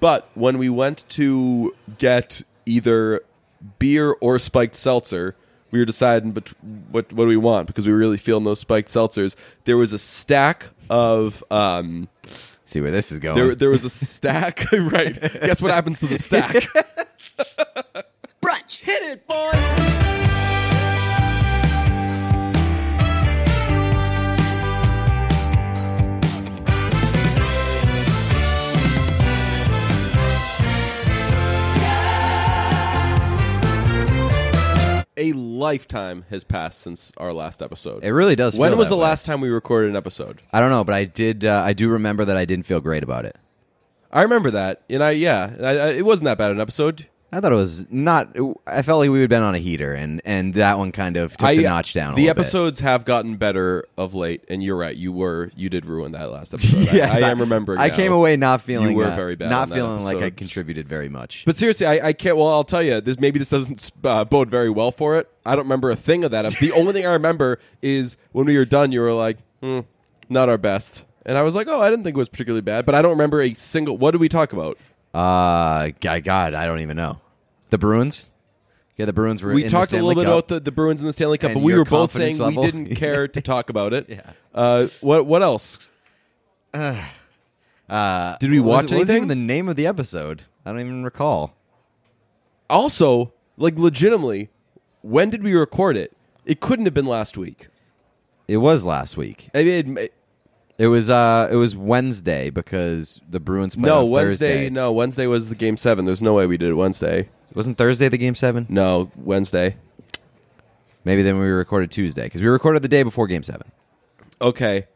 But when we went to get either beer or spiked seltzer, we were deciding bet- what what do we want because we were really feeling those spiked seltzers. There was a stack of um, See where this is going. there there was a stack. right. Guess what happens to the stack? lifetime has passed since our last episode. it really does. when feel was that the way. last time we recorded an episode? I don't know, but I did. Uh, I do remember that I didn't feel great about it. I remember that, and I yeah, I, I, it wasn't that bad an episode. I thought it was not. I felt like we had been on a heater, and and that one kind of took I, the notch down. A The little bit. episodes have gotten better of late, and you're right. You were you did ruin that last episode. Yes, I, I am remembering. I now. came away not feeling. you were uh, very bad Not feeling like I contributed very much. But seriously, I, I can't. Well, I'll tell you. This maybe this doesn't uh, bode very well for it. I don't remember a thing of that. the only thing I remember is when we were done. You were like, hmm, "Not our best," and I was like, "Oh, I didn't think it was particularly bad." But I don't remember a single. What did we talk about? Uh, God, God, I don't even know. The Bruins. Yeah, the Bruins were. we talked a little bit Cup. about the, the Bruins in the Stanley Cup, And but we your were both saying confidence level. we didn't care to talk about it. Yeah. Uh, what what else? Uh, Did we what was- watch what was anything? even the name of the episode? I don't even recall. Also, like legitimately, when did we record it? It couldn't have been last week. It was last week. I mean, it- It was. Uh, it was Wednesday because the Bruins played no on Wednesday. Thursday. No Wednesday was the game seven. There's no way we did it Wednesday. wasn't Thursday the game seven? No Wednesday. Maybe then we recorded Tuesday because we recorded the day before game seven. Okay,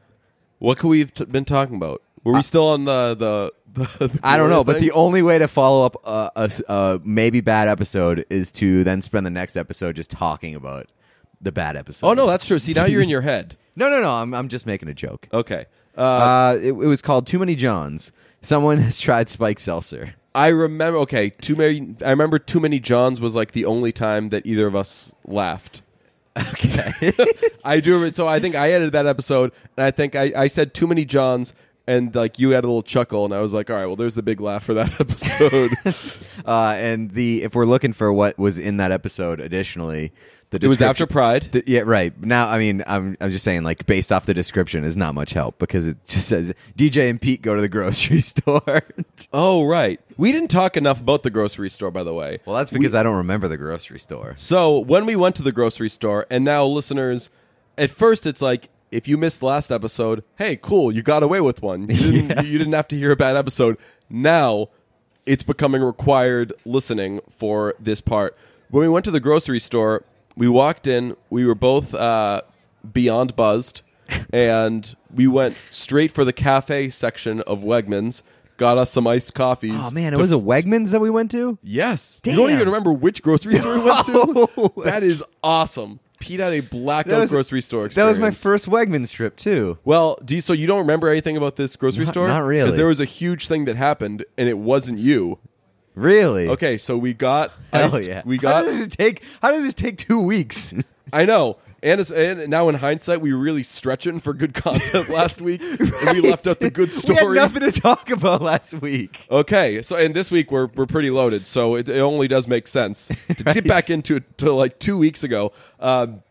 what could we have t- been talking about? Were we still on the the? the, the I don't know, but the only way to follow up a, a s- a maybe bad episode is to then spend the next episode just talking about the bad episode. oh no, that's true. See now you're in your head. No, no, no. I'm I'm just making a joke. Okay. Uh, Uh, it, it was called Too Many Johns. Someone has tried Spike Seltzer. I remember. Okay, too many. I remember too many Johns was like the only time that either of us laughed. Okay. I do. remember- So I think I edited that episode, and I think I, I said too many Johns, and like you had a little chuckle, and I was like, all right, well, there's the big laugh for that episode. uh, and the if we're looking for what was in that episode, additionally, the it was after Pride. The- yeah, right. Now, I mean, I'm I'm just saying, like, based off the description, is not much help because it just says DJ and Pete go to the grocery store. oh right, we didn't talk enough about the grocery store, by the way. well, that's because I don't remember the grocery store. So when we went to the grocery store, and now listeners, at first it's like if you missed last episode, hey, cool, you got away with one. You didn't, you didn't have to hear a bad episode. Now it's becoming required listening for this part. When we went to the grocery store, we walked in. We were both uh, beyond buzzed, and we went straight for the cafe section of Wegmans. Got us some iced coffees. Oh man, it to was a Wegmans that we went to. Yes. You don't Damn. even remember which grocery store we went to? That is awesome. Pete had a blackout That was- grocery store Experience. That was my first Wegmans trip too. Well, do you, so you don't remember anything about this grocery Not- store? not really. Because there was a huge thing that happened, and it wasn't you. Really? Okay, so we got Hell iced- yeah. we How got. does this take? How did this take two weeks? I know. And, it's, and now in hindsight, we were really stretching for good content last week, and we left out the good story. We had nothing to talk about last week. Okay, so and this week we're we're pretty loaded, so it, it only does make sense to dip back into it to like two weeks ago. Um,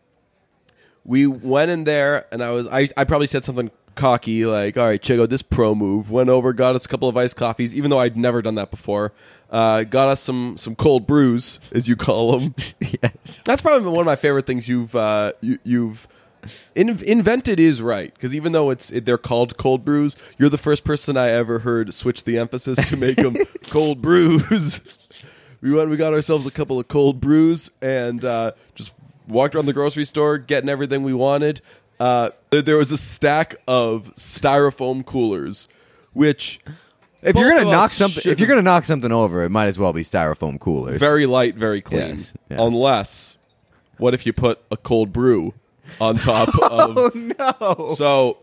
we went in there, and I was I I probably said something cocky like, "All right, check out this pro move." Went over, got us a couple of iced coffees, even though I'd never done that before. Uh, got us some some cold brews, as you call them. yes. That's probably one of my favorite things you've uh, you, you've in, invented is right because even though it's it, they're called cold brews, you're the first person I ever heard switch the emphasis to make them cold brews. we went, we got ourselves a couple of cold brews and uh, just walked around the grocery store getting everything we wanted. Uh, there, there was a stack of styrofoam coolers, which If you're gonna knock something, if you're gonna knock something over, it might as well be styrofoam coolers. very light, very clean. Yes, yeah. Unless, what if you put a cold brew on top of? Oh no! So,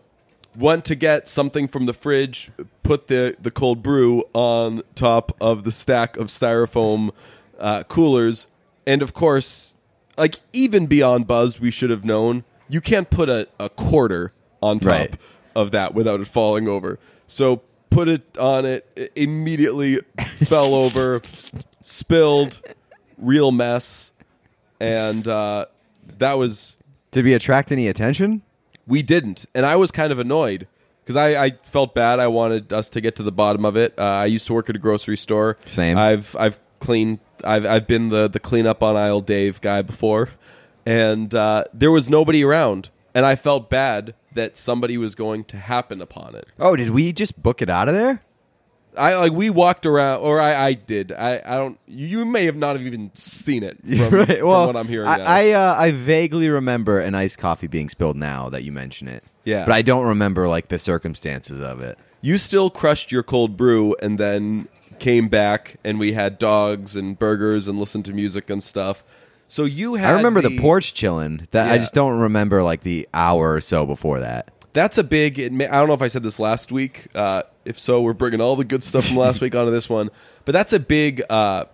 went to get something from the fridge, put the the cold brew on top of the stack of styrofoam uh, coolers, and of course, like even beyond buzz, we should have known you can't put a, a quarter on top Right. of that without it falling over. So. Put it on it, i- immediately fell over, spilled, real mess, and uh, that was Did we attract any attention? we didn't, and I was kind of annoyed because I, I felt bad. I wanted us to get to the bottom of it. Uh, I used to work at a grocery store. Same. I've I've cleaned. I've I've been the the cleanup on aisle Dave guy before, and uh, there was nobody around, and I felt bad that somebody was going to happen upon it. Oh, did we just book it out of there? I like we walked around, or I, I did. I, I don't. You may have not have even seen it from, Right, from well, what I'm hearing. I now. I, uh, I vaguely remember an iced coffee being spilled now that you mention it. Yeah. but I don't remember like the circumstances of it. you still crushed your cold brew, and then came back, and we had dogs and burgers and listened to music and stuff. So you had. I remember the, porch chilling. That I Yeah. just don't remember like the hour or so before that. That's a big. It may, I don't know if I said this last week. Uh, if so, we're bringing all the good stuff from last week onto this one. But that's a big uh,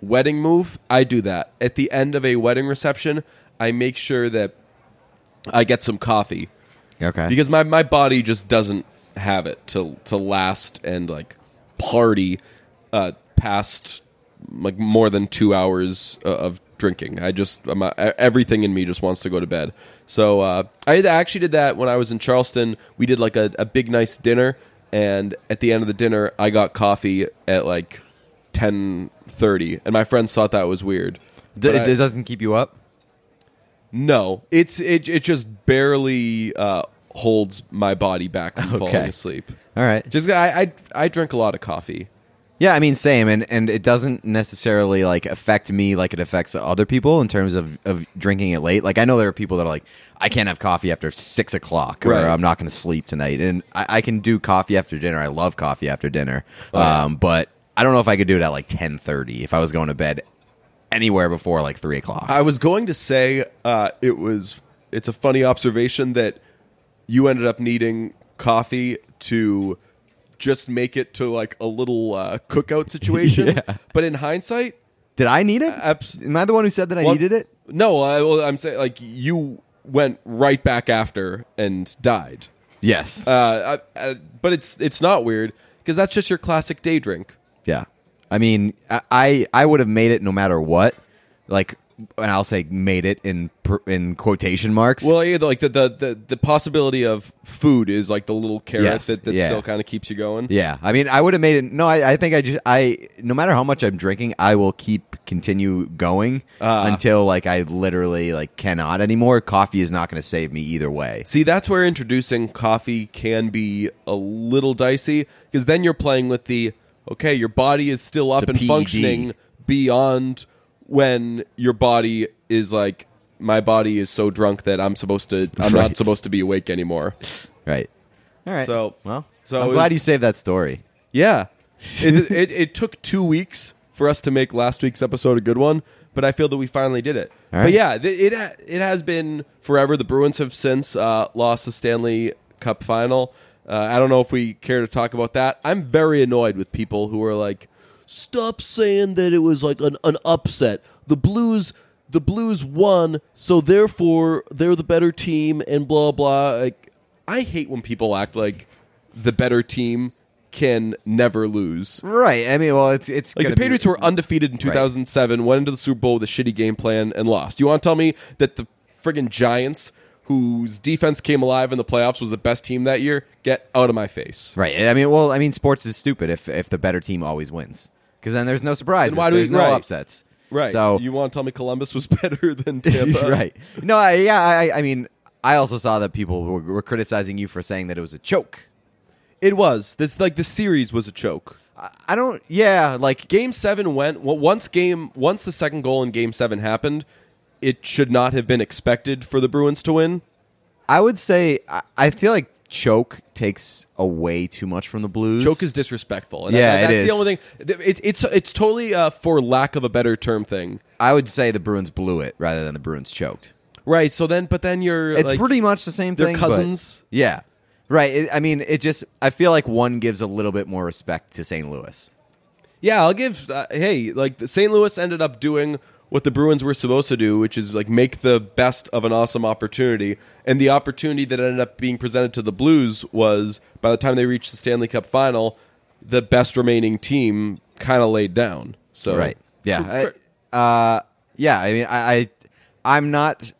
wedding move. I do that at the end of a wedding reception. I make sure that I get some coffee Okay. because my, my body just doesn't have it to to last and like party uh, past like more than two hours uh, of drinking. I just I'm, everything in me just wants to go to bed. So uh, I, actually did that when I was in Charleston. We did like a, a big nice dinner, and at the end of the dinner, I got coffee at like ten thirty, and my friends thought that was weird. D- it I- doesn't keep you up. no, it's it it just barely uh, holds my body back from Okay. falling asleep. All right. Just I, I I drink a lot of coffee. Yeah, I mean, same, and and it doesn't necessarily like affect me like it affects other people in terms of of drinking it late. Like I know there are people that are like, I can't have coffee after six o'clock, or Right. I'm not going to sleep tonight, and I, I can do coffee after dinner. I love coffee after dinner, Oh, yeah. um, but I don't know if I could do it at like ten thirty if I was going to bed anywhere before like three o'clock. I was going to say uh, it was it's a funny observation that you ended up needing coffee to just make it to like a little uh, cookout situation. Yeah. But in hindsight, Did I need it? abs- Am I the one who said that I needed it? No, I, well, I'm saying like you went right back after and died. Yes. Uh, I, I, but it's it's not weird because that's just your classic day drink. Yeah, I mean, I, I would have made it no matter what. Like, and I'll say made it in in quotation marks. Well, yeah, like the, the the the possibility of food is like the little carrot Yes, that, that yeah. still kind of keeps you going. yeah, I mean, I would have made it. No, I, I think I just I no matter how much I'm drinking, I will keep continue going Ah. until like I literally like cannot anymore. Coffee is not going to save me either way. See, that's where introducing coffee can be a little dicey because then you're playing with the okay, your body is still up and PED. functioning beyond when your body is like my body is so drunk that I'm supposed to I'm Right. not supposed to be awake anymore. Right. All right. So- well, so I'm it- glad you saved that story. Yeah. It, it, it took two weeks for us to make last week's episode a good one, but I feel that we finally did it. All But right. yeah, th- it ha- it has been forever. The Bruins have since uh, lost the Stanley Cup final. Uh, I don't know if we care to talk about that. I'm very annoyed with people who are like, "Stop saying that it was like an, an upset. The Blues, the Blues won, so therefore they're the better team." And blah blah. Like, I hate when people act like the better team can never lose. Right. I mean, well, it's it's Like the Patriots be, were undefeated in 2007, went into the Super Bowl with a shitty game plan and lost. You want to tell me that the friggin' Giants, whose defense came alive in the playoffs, was the best team that year? Get out of my face. Right. I mean, well, I mean, sports is stupid if if the better team always wins because then there's no surprises. Then why do we- there's no right. upsets. Right. So you want to tell me Columbus was better than Tampa? right. No. I, yeah. I, I mean, I also saw that people were, were criticizing you for saying that it was a choke. It was. This like the series was a choke. I, I don't. Yeah. Like Game seven went well, once. Game once the second goal in Game seven happened, it should not have been expected for the Bruins to win. I would say, I, I feel like choke takes away too much from the Blues. Choke is disrespectful. And Yeah, that- it that's the only thing. It, it's it's totally uh, for lack of a better term thing. I would say the Bruins blew it rather than the Bruins choked. Right. So then, but then you're It's like, pretty much the same thing. but- cousins. yeah. Right. It, I mean, it just. I feel like one gives a little bit more respect to St. Louis. Yeah, I'll give. Uh, hey, like the St. Louis ended up doing what the Bruins were supposed to do, which is like make the best of an awesome opportunity. And the opportunity that ended up being presented to the Blues was by the time they reached the Stanley Cup final, the best remaining team kind of laid down. So Right. Yeah. I, uh, yeah. I mean, I, I I'm not.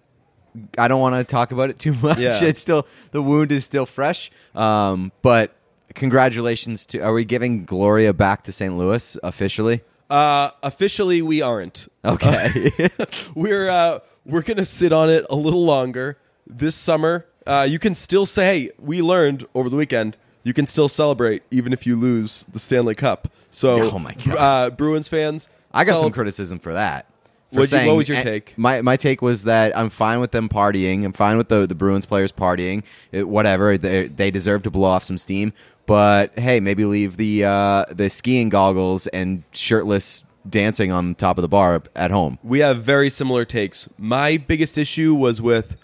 I don't want to talk about it too much. Yeah. It's still the wound is still fresh. Um, but congratulations to. Are we giving Gloria back to St. Louis officially? Uh, officially, we aren't. Okay. We're uh, we're gonna sit on it a little longer this summer. Uh, you can still say, "Hey, we learned over the weekend." You can still celebrate even if you lose the Stanley Cup. So, Oh my God. uh, Bruins fans, I got some criticism for that. What'd you- what was your eh, take? My my take was that I'm fine with them partying. I'm fine with the the Bruins players partying. It, whatever they they deserve to blow off some steam. But hey, maybe leave the uh, the skiing goggles and shirtless dancing on top of the bar at home. we have very similar takes. My biggest issue was with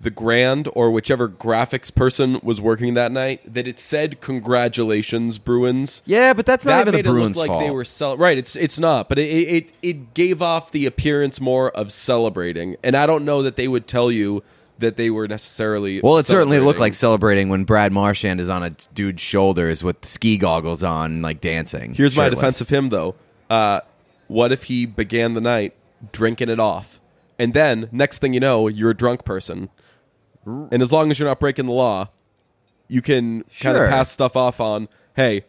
the Grand or whichever graphics person was working that night that it said congratulations Bruins. Yeah, but that's not that even made the Bruins' it look like fault. they were cel- right. It's it's not, but it, it it gave off the appearance more of celebrating, and I don't know that they would tell you that they were necessarily. well, it certainly looked like celebrating when Brad Marchand is on a dude's shoulders with ski goggles on, like dancing. Here's my defense of him, though. Uh, what if he began the night drinking it off, and then next thing you know, you're a drunk person, and as long as you're not breaking the law, you can kind Sure. of pass stuff off on, hey,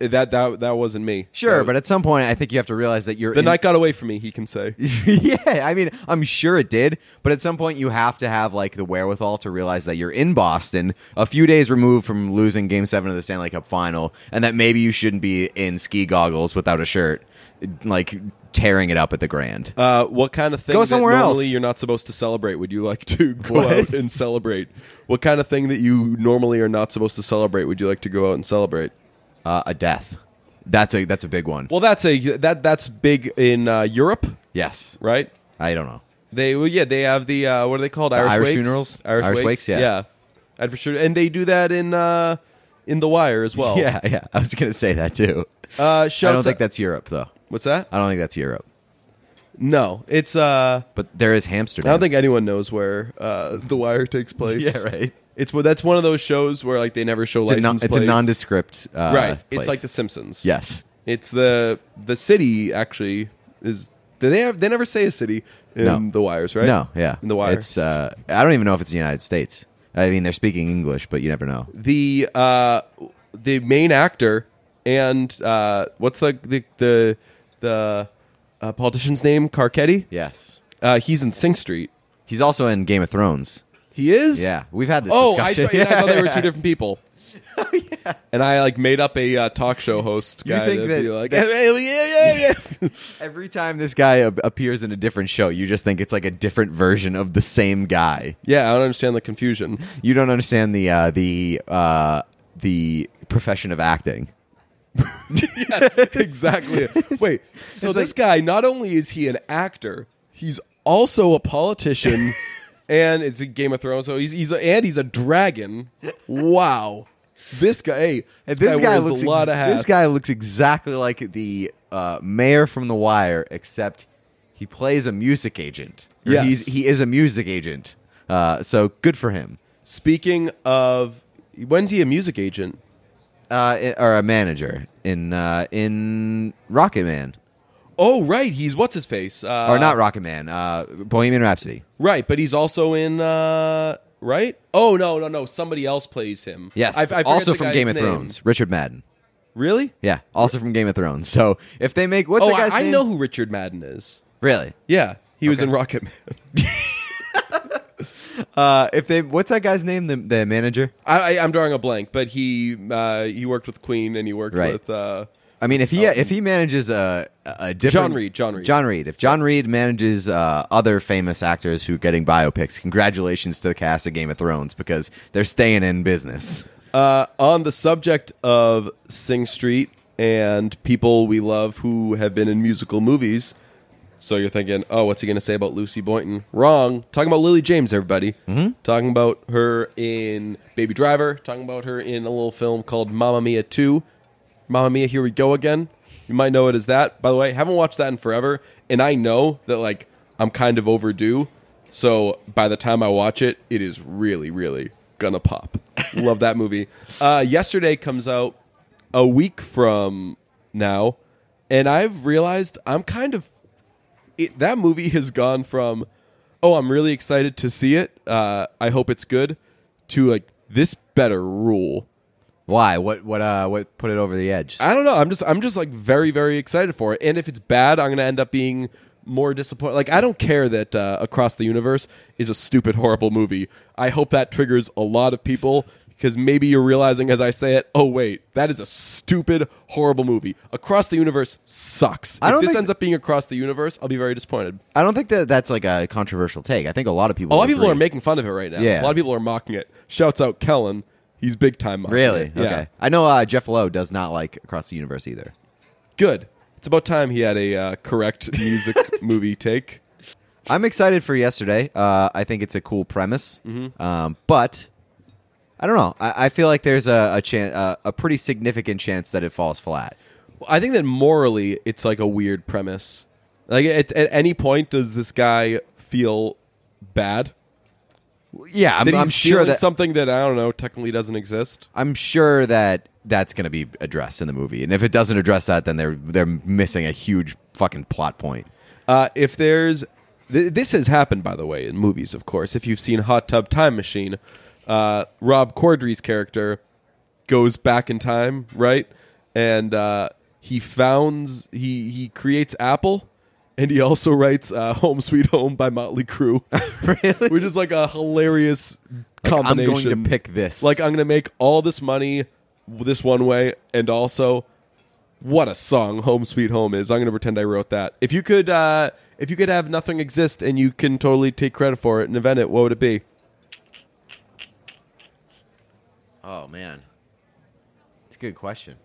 that that that wasn't me. Sure, That- but at some point, I think you have to realize that you're the in- night got away from me. He can say. yeah, I mean, I'm sure it did, but at some point you have to have like the wherewithal to realize that you're in Boston, a few days removed from losing Game Seven of the Stanley Cup Final, and that maybe you shouldn't be in ski goggles without a shirt, like tearing it up at the Grand. Uh, what kind of thing Go that somewhere normally else. you're not supposed to celebrate would you like to go What? out and celebrate? What kind of thing that you normally are not supposed to celebrate would you like to go out and celebrate? Uh, a death. That's a that's a big one. Well, that's a that that's big in uh, Europe, yes, right? I don't know. They well, yeah, they have the uh, what are they called? Irish, Irish wakes? funerals? Irish, Irish wakes, yeah. yeah. I'd for sure, and they do that in uh, in The Wire as well. Yeah, yeah. I was gonna say that too. Uh, I don't think that's Europe though. what's that? I don't think that's Europe. No, it's uh, But there is hamster. I don't think anyone knows where uh, The Wire takes place. Yeah, right. It's that's one of those shows where like they never show It's a, license non, it's a plates. nondescript. Uh, right. It's place. like The Simpsons. yes. It's the the city actually is. Do they have? They never say a city in No. The Wires, right? No, yeah. in The Wire. It's uh, I don't even know if it's the United States. I mean, they're speaking English, but you never know. the uh, the main actor and uh, what's the the the, the uh, politician's name? Carcetti. Yes. Uh, he's in Sing Street. He's also in Game of Thrones. He is. Yeah, we've had this Oh, I discussion. thought, I thought they were two different people. And I like made up a uh, talk show host You guy think to that- be like, that- yeah, yeah, yeah. Every time this guy ap- appears in a different show, you just think it's like a different version of the same guy. yeah, I don't understand the confusion. You don't understand the uh, the uh, the profession of acting. exactly. Wait, so it's this like- guy not only is he an actor, he's also a politician, and it's a Game of Thrones. So he's he's a, and he's a dragon. Wow, this guy. Hey, this, this guy, wears looks a lot ex- of hats. This guy looks exactly like the uh, mayor from The Wire, except he plays a music agent. Yes. he's, he is a music agent. Uh, so good for him. Speaking of, when's he a music agent? Uh, or a manager in uh, in Rocketman, Oh, right. He's what's his face? Uh, or not Rocketman, uh, Bohemian Rhapsody. Right, but he's also in. uh Right? Oh no, no, no! Somebody else plays him. Yes, I, I also from Game of name. Thrones, Richard Madden. Really? Yeah, also from Game of Thrones. So if they make what's oh, the guy's I, I know who Richard Madden is. Really? Yeah, he was Okay. in Rocket Man. Uh, if they what's that guy's name? The the manager. I, I'm drawing a blank, but he uh, he worked with Queen and he worked Right. with. Uh, I mean, if he if he manages a a different John Reid, John Reid. John Reid. If John Reid manages uh, other famous actors who are getting biopics, congratulations to the cast of Game of Thrones because they're staying in business. uh, on the subject of Sing Street and people we love who have been in musical movies. So you're thinking, oh, what's he going to say about Lucy Boynton? Wrong. Talking about Lily James, everybody. Mm-hmm. Talking about her in Baby Driver. Talking about her in a little film called Mamma Mia 2. Mamma Mia, Here We Go Again. You might know it as that. By the way, haven't watched that in forever, and I know that like I'm kind of overdue. So by the time I watch it, it is really, really gonna pop. Love that movie. Uh, yesterday comes out a week from now, and I've realized I'm kind of it, that movie has gone from oh I'm really excited to see it. Uh, I hope it's good to like this better rule. Why? What? What? Uh, what put it over the edge? I don't know. I'm just I'm just like very very excited for it. And if it's bad, I'm gonna end up being more disappointed. Like I don't care that uh, Across the Universe is a stupid horrible movie. I hope that triggers a lot of people because maybe you're realizing as I say it, oh wait, that is a stupid horrible movie. Across the Universe sucks. I if don't this think- ends up being Across the Universe, I'll be very disappointed. I don't think that that's like a controversial take. I think a lot of people. A lot of people agree. are making fun of it right now. Yeah. A lot of people are mocking it. Shouts out Kellen. He's big time Really? Yeah. Okay. I know uh, Jeff Lowe does not like Across the Universe either. Good. It's about time he had a uh, correct music movie take. I'm excited for yesterday. Uh, I think it's a cool premise, Mm-hmm. um, but I don't know. I, I feel like there's a a, chan- uh, a pretty significant chance that it falls flat. I think that morally, it's like a weird premise. Like, at, at any point, does this guy feel bad? Yeah, I'm, that I'm sure that something that I don't know technically doesn't exist. I'm sure that that's going to be addressed in the movie, and if it doesn't address that, then they're they're missing a huge fucking plot point. Uh, if there's th- this has happened by the way in movies, of course. If you've seen Hot Tub Time Machine, uh, Rob Corddry's character goes back in time, right? And uh, he founds he he creates Apple, and he also writes uh, "Home Sweet Home" by Motley Crue, really? which is like a hilarious Like, I'm combination. going to pick this. Like I'm going to make all this money this one way, and also what a song "Home Sweet Home" is. I'm going to pretend I wrote that. If you could, uh, if you could have nothing exist and you can totally take credit for it and invent it, what would it be? oh man, it's a good question.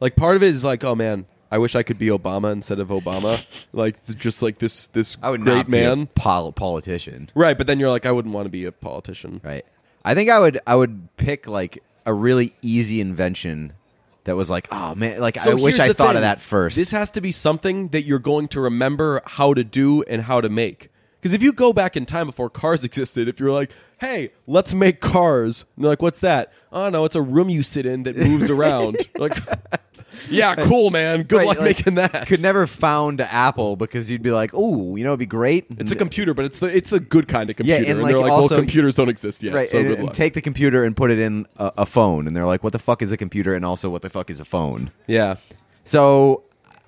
Like part of it is like, oh man, I wish I could be Obama instead of Obama. like th- just like this this I would great not man. be a pol- politician. Right, but then you're like, I wouldn't want to be a politician. Right. I think I would I would pick like a really easy invention that was like, oh man, like I So wish here's I the thought thing. of that first. This has to be something that you're going to remember how to do and how to make. Because if you go back in time before cars existed, if you're like, "Hey, let's make cars," and they're like, "What's that?" Oh no, it's a room you sit in that moves around. like, yeah, cool, man. Good Right, luck like, making that. Could never found Apple because you'd be like, oh, you know, it'd be great. it's a computer, but it's the it's a good kind of computer. and, and, like, they're like, also- "Well, computers don't exist yet." right, so and, good and luck. take the computer and put it in a, a phone, and they're like, "What the fuck is a computer?" And also, "What the fuck is a phone?" yeah, So,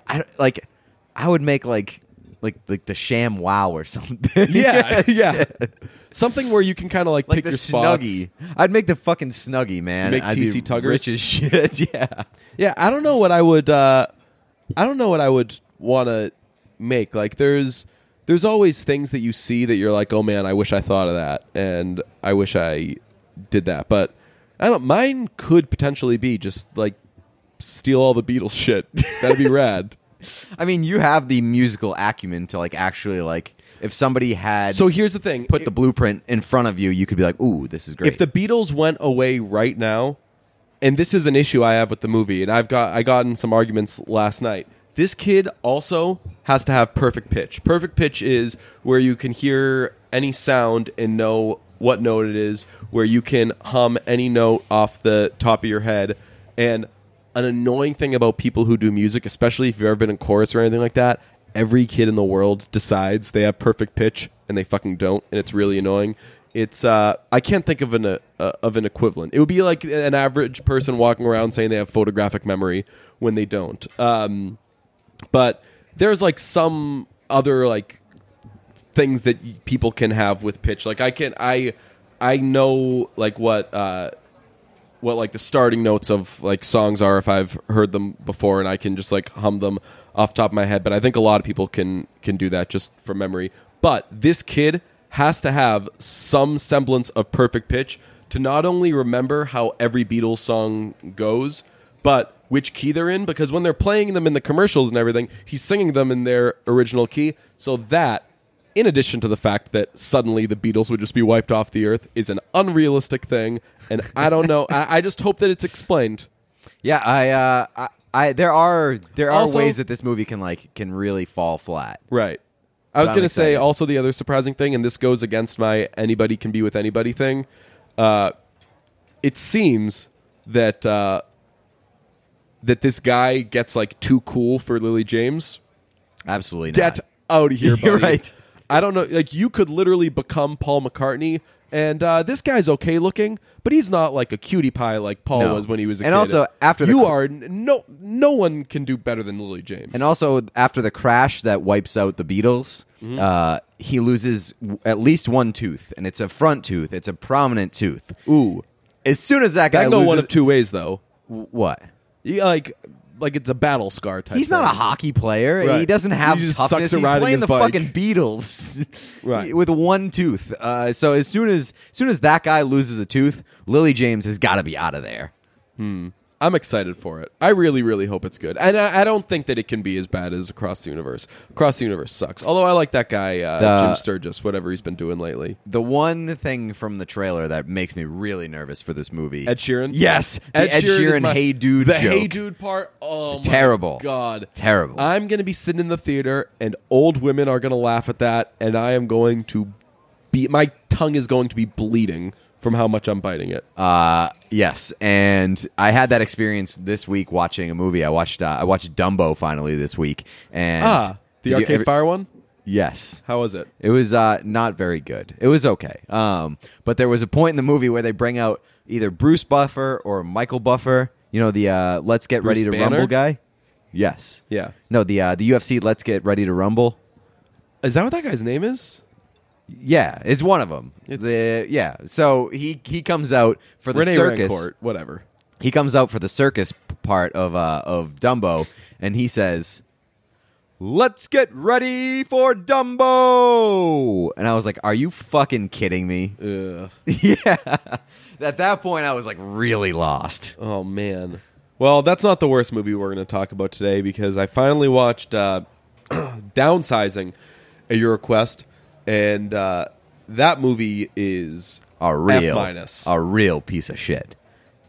I like, I would make like, like, like the Sham Wow or something. yeah, yeah. Something where you can kind of like, like pick the your spots. Snuggie. I'd make the fucking Snuggie, man. Make I'd TC be Tuggers? rich as shit. yeah. Yeah, I don't know what I would. Uh, I don't know what I would want to make. Like, there's there's always things that you see that you're like, oh man, I wish I thought of that, and I wish I did that. But I don't. Mine could potentially be just like steal all the Beatles shit. That'd be rad. I mean, you have the musical acumen to like actually like if somebody had So here's the thing: put the blueprint in front of you, you could be like, "Ooh, this is great." if the Beatles went away right now, and this is an issue I have with the movie, and I've got I got in some arguments last night. This kid also has to have perfect pitch. Perfect pitch is where you can hear any sound and know what note it is, where you can hum any note off the top of your head. And an annoying thing about people who do music, especially if you've ever been in chorus or anything like that, every kid in the world decides they have perfect pitch and they fucking don't, and it's really annoying. It's uh, I can't think of an uh, uh, of an equivalent. It would be like an average person walking around saying they have photographic memory when they don't. Um, but there's like some other like things that people can have with pitch. Like I can I I know like what uh what like the starting notes of like songs are if I've heard them before and I can just like hum them off the top of my head. But I think a lot of people can can do that just from memory. But this kid has to have some semblance of perfect pitch to not only remember how every Beatles song goes, but which key they're in because when they're playing them in the commercials and everything, he's singing them in their original key. So that in addition to the fact that suddenly the Beatles would just be wiped off the earth, is an unrealistic thing, and I don't know. I, I just hope that it's explained. yeah, I, uh, I, I, there are there are Also- ways that this movie can like can really fall flat. Right. I was I'm going to say excited. also the other surprising thing, and this goes against my anybody can be with anybody thing. Uh, it seems that uh, that this guy gets like too cool for Lily James, Absolutely get not. out of here, buddy. You're right. I don't know. Like you could literally become Paul McCartney, and uh, this guy's okay looking, but he's not like a cutie pie like Paul No. was when he was a kid. And kid. also, after the you cr- are n- no no one can do better than Lily James. And also, after the crash that wipes out the Beatles, Mm-hmm. uh, he loses w- at least one tooth, and it's a front tooth. It's a prominent tooth. ooh, As soon as that guy that can go loses, one of two ways though. what? You, like like it's a battle scar type. He's not a hockey player. He doesn't have He toughness. He's playing the bike. fucking Beatles, Right. With one tooth. Uh, so as soon as, as soon as that guy loses a tooth, Lily James has got to be out of there. I'm excited for it. I really, really hope it's good, and I, I don't think that it can be as bad as Across the Universe. Across the Universe sucks. Although I like that guy uh, The- Jim Sturgess, whatever he's been doing lately. The one thing from the trailer that makes me really nervous for this movie, Ed Sheeran. Yes, the Ed, is Sheeran, my- "Hey Dude" The joke. Hey Dude part. Oh, my Terrible. God, Terrible. I'm gonna be sitting in the theater, and old women are gonna laugh at that, and I am going to be. My tongue is going to be bleeding from how much I'm biting it. Uh, yes, and I had that experience this week watching a movie. I watched uh, I watched Dumbo finally this week, and ah, the Did you Arcade Fire one. Yes, How was it? It was uh, not very good. It was okay. Um, but there was a point in the movie where they bring out either Bruce Buffer or Michael Buffer. You know the uh, Let's Get Bruce Ready to Banner? Rumble guy. Yes. Yeah. No, the uh, the UFC Let's Get Ready to Rumble. Is that what that guy's name is? Yeah, it's one of them. It's- the yeah. So he he comes out for the circus. Rancourt, whatever. He comes out for the circus part of uh, of Dumbo, and he says, "Let's get ready for Dumbo." And I was like, "Are you fucking kidding me?" Ugh. yeah. At that point, I was like really lost. Oh man. Well, that's not the worst movie we're going to talk about today because I finally watched uh, Downsizing at your request, and uh, that movie is A real, minus. a real piece of shit.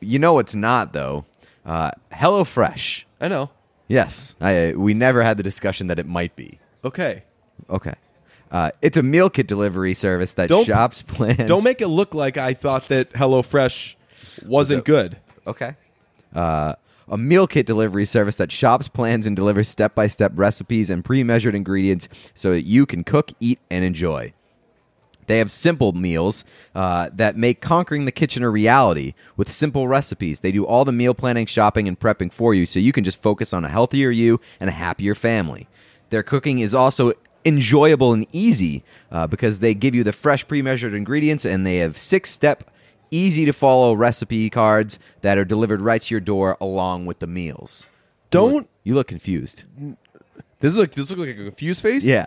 You know it's not though. Uh, HelloFresh. I know. Yes, I, we never had the discussion that it might be. Okay. Okay. Uh, it's a meal kit delivery service that Don't- shops plans. Don't make it look like I thought that HelloFresh wasn't good. Okay. Uh, a meal kit delivery service that shops, plans, and delivers step by step recipes and pre measured ingredients so that you can cook, eat, and enjoy. They have simple meals uh, that make conquering the kitchen a reality with simple recipes. They do all the meal planning, shopping, and prepping for you so you can just focus on a healthier you and a happier family. Their cooking is also enjoyable and easy uh, because they give you the fresh pre measured ingredients and they have six step, easy to follow recipe cards that are delivered right to your door along with the meals. Don't You look confused. this is like this look like a confused face? Yeah.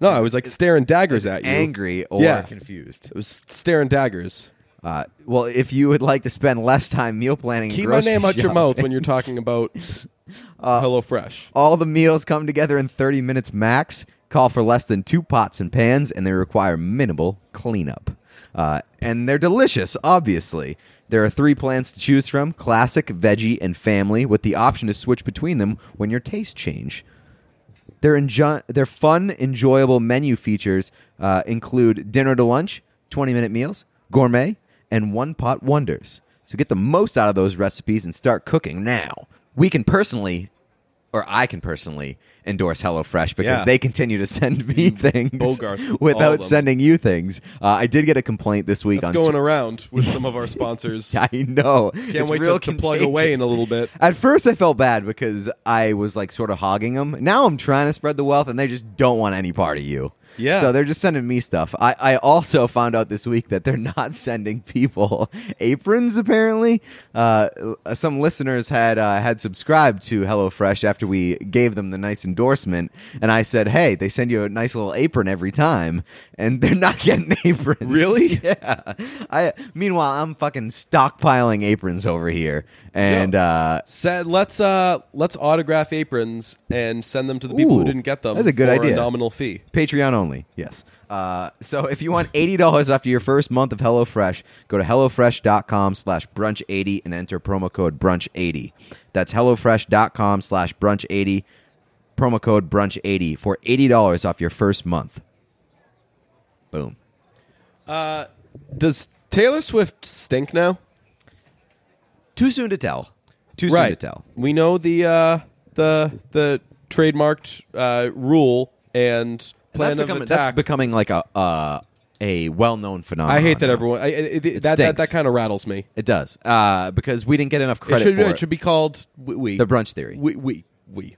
No, I was like staring daggers at you. Angry or Yeah. confused. It was staring daggers. Uh, well, if you would like to spend less time meal planning, and Keep my grocery name out your shopping, mouth when you're talking about Uh, HelloFresh. All the meals come together in 30 minutes max, call for less than two pots and pans, and they require minimal cleanup. Uh, and they're delicious, obviously. There are three plans to choose from classic, veggie, and family, with the option to switch between them when your tastes change. Their, enjo- their fun, enjoyable menu features uh, include dinner to lunch, 20 minute meals, gourmet, and one pot wonders. So get the most out of those recipes and start cooking now. We can personally, or I can personally, endorse HelloFresh because Yeah. they continue to send me things Bogart all of without sending you things. Uh, I did get a complaint this week That's on going around with some of our sponsors. I know. Can't It's wait real to, to plug away in a little bit. At first, I felt bad because I was like sort of hogging them. Now I'm trying to spread the wealth, and they just don't want any part of you. Yeah. So they're just sending me stuff. I, I also found out this week that they're not sending people aprons. Apparently, uh, some listeners had uh, had subscribed to HelloFresh after we gave them the nice endorsement, and I said, "Hey, they send you a nice little apron every time, and they're not getting aprons." Really? Yeah. I. Meanwhile, I'm fucking stockpiling aprons over here, and uh, Said let's uh let's autograph aprons and send them to the people who didn't get them. that's a good for idea. A nominal fee. Patreon only. Yes. Uh, so if you want eighty dollars after your first month of HelloFresh, go to hellofresh.com slash brunch eighty and enter promo code brunch eighty. That's hellofresh.com slash brunch eighty, promo code brunch eighty for eighty dollars off your first month. Boom. Does Taylor Swift stink now? Too soon to tell. Too soon to tell. We know the uh, the the trademarked uh, rule and plan that's of becoming, attack. that's becoming like a uh, a well known phenomenon. I hate that now. everyone. I, I- it, that that, stinks. that kind of rattles me. It does uh, because we didn't get enough It credit should, for it it. should be called we, we the brunch theory. we we we.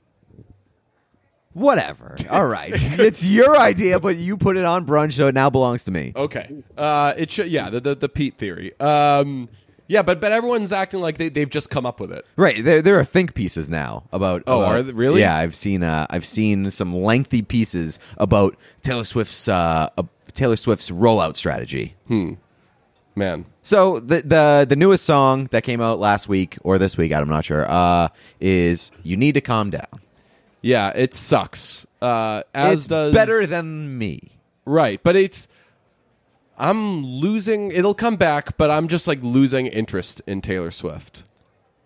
Whatever. All right, it's your idea, but you put it on brunch, so it now belongs to me. Okay. Uh, it should yeah the the, the Pete theory. Um, yeah, but but everyone's acting like they they've just come up with it. Right. There, there are think pieces now about. Oh, about- are they- really? Yeah, I've seen. Uh, I've seen some lengthy pieces about Taylor Swift's uh, uh, Taylor Swift's rollout strategy. Hmm. Man, So the the the newest song that came out last week or this week, I'm not sure, uh, is "You Need to Calm Down." yeah, it sucks. Uh, as it's does better than me. right, but it's. I'm losing. It'll come back, but I'm just like losing interest in Taylor Swift.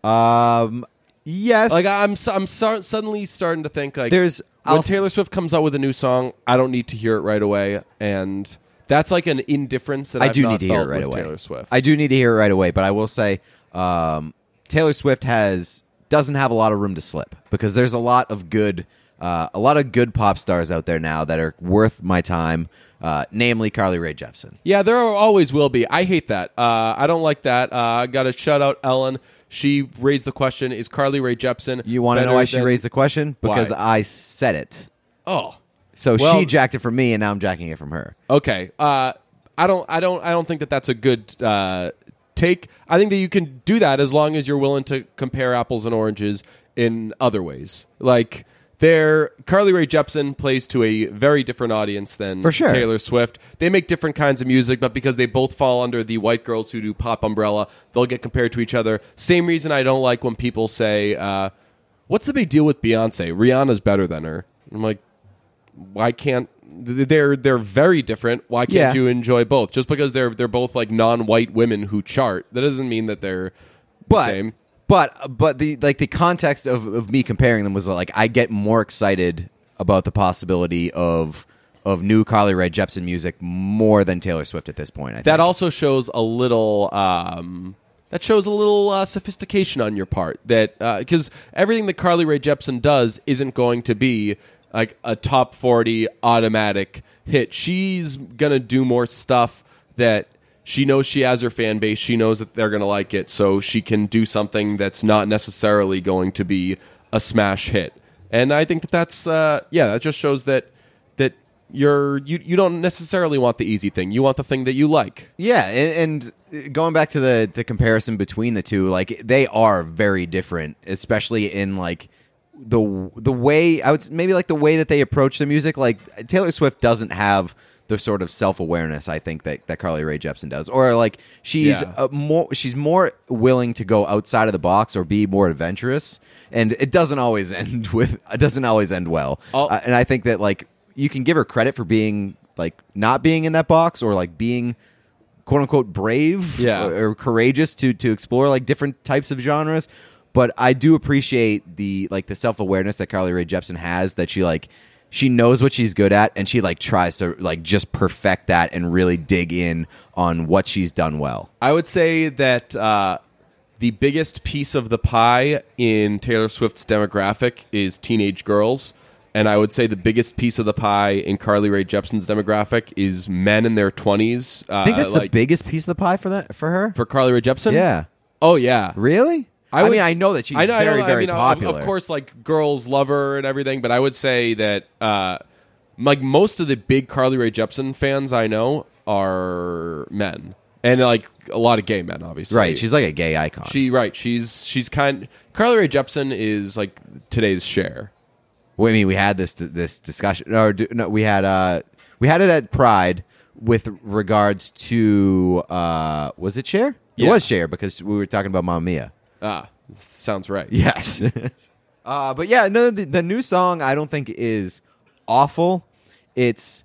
Um. Yes. Like I'm, I'm so, suddenly starting to think like There's- when I'll s- Taylor Swift comes out with a new song, I don't need to hear it right away, and that's like an indifference that I I've do not need to hear felt it right with away. Taylor Swift. I do need to hear it right away, but I will say, um, Taylor Swift has doesn't have a lot of room to slip because there's a lot of good, uh, a lot of good pop stars out there now that are worth my time. Uh, namely, Carly Rae Jepsen. Yeah, there are- always will be. I hate that. Uh, I don't like that. Uh, I got to shout out Ellen. She raised the question: Is Carly Rae Jepsen? You want to know why she than- raised the question? Because Why? I said it. Oh, So Well- she jacked it from me, and now I'm jacking it from her. okay. Uh, I don't. I don't. I don't think that that's a good uh, take. I think that you can do that as long as you're willing to compare apples and oranges in other ways. Like there, Carly Rae Jepsen plays to a very different audience than For sure. Taylor Swift. They make different kinds of music, but because they both fall under the white girls who do pop umbrella, they'll get compared to each other. Same reason I don't like when people say, uh, "What's the big deal with Beyonce? Rihanna's better than her." I'm like, why can't they're they're very different. Why can't Yeah. you enjoy both? Just because they're they're both like non-white women who chart, that doesn't mean that they're the but same. But but the like the context of of me comparing them was like I get more excited about the possibility of of new Carly Rae Jepsen music more than Taylor Swift at this point. I think. That also shows a little. Um, that shows a little uh, sophistication on your part. That because everything that Carly Rae Jepsen does isn't going to be like a top forty automatic hit. She's gonna do more stuff that she knows she has her fan base. She knows that they're gonna like it, so she can do something that's not necessarily going to be a smash hit. And I think that that's uh, yeah, that just shows that that you're you you don't necessarily want the easy thing. You want the thing that you like. Yeah, and, and going back to the the comparison between the two, like they are very different, especially in like the the way I would maybe like the way that they approach the music. Like Taylor Swift doesn't have the sort of self awareness I think that that Carly Rae Jepsen does, or like she's Yeah. uh, more she's more willing to go outside of the box or be more adventurous, and it doesn't always end with it doesn't always end well. Uh, and I think that like you can give her credit for being like not being in that box or like being quote unquote brave Yeah. or, or courageous to to explore like different types of genres. But I do appreciate the like the self awareness that Carly Rae Jepsen has that she like she knows what she's good at and she like tries to like just perfect that and really dig in on what she's done well. I would say that uh, the biggest piece of the pie in Taylor Swift's demographic is teenage girls. And I would say the biggest piece of the pie in Carly Rae Jepsen's demographic is men in their 20s. Uh, I think that's the biggest piece of the pie for that for her. For Carly Rae Jepsen? yeah, Oh, yeah. really. I, would mean, s- I know that she's I know- I very, know- very I mean, of- popular. Of, course, like girls love her and everything, but I would say that uh, like most of the big Carly Rae Jepsen fans I know are men, and like a lot of gay men, obviously. right? She's like a gay icon. she right. She's she's kind. Carly Rae Jepsen is like today's Cher. Well, I mean, we had this this discussion. Or no, we had uh, we had it at Pride with regards to uh, was it Cher? It Yeah. was Cher because we were talking about Mamma Mia. Ah, sounds right. Yes. uh, but yeah, no, the, the new song I don't think is awful. It's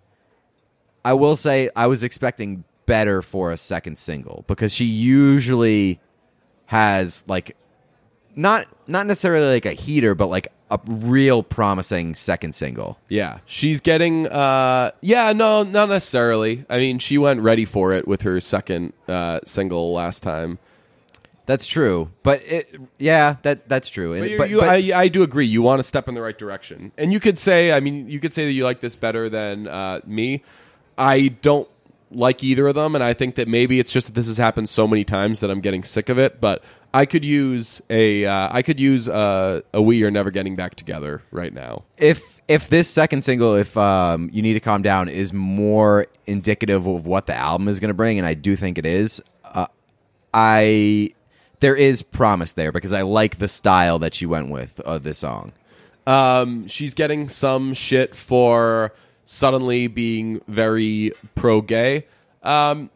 I will say I was expecting better for a second single because she usually has like not not necessarily like a heater, but like a real promising second single. Yeah, she's getting. uh Yeah, no, not necessarily. I mean, she went ready for it with her second uh single last time. That's true, but it, yeah, that that's true. But, you, but- you, but- I, I do agree. You want to step in the right direction, and you could say, I mean, you could say that you like this better than uh, me. I don't like either of them, and I think that maybe it's just that this has happened so many times that I'm getting sick of it. But I could use a, uh, I could use a, a "We Are Never Getting Back Together" right now. if if this second single, if um, you need to calm down, is more indicative of what the album is going to bring, and I do think it is. Uh, I there is promise there because I like the style that she went with of this song. Um, she's getting some shit for suddenly being very pro gay. Um,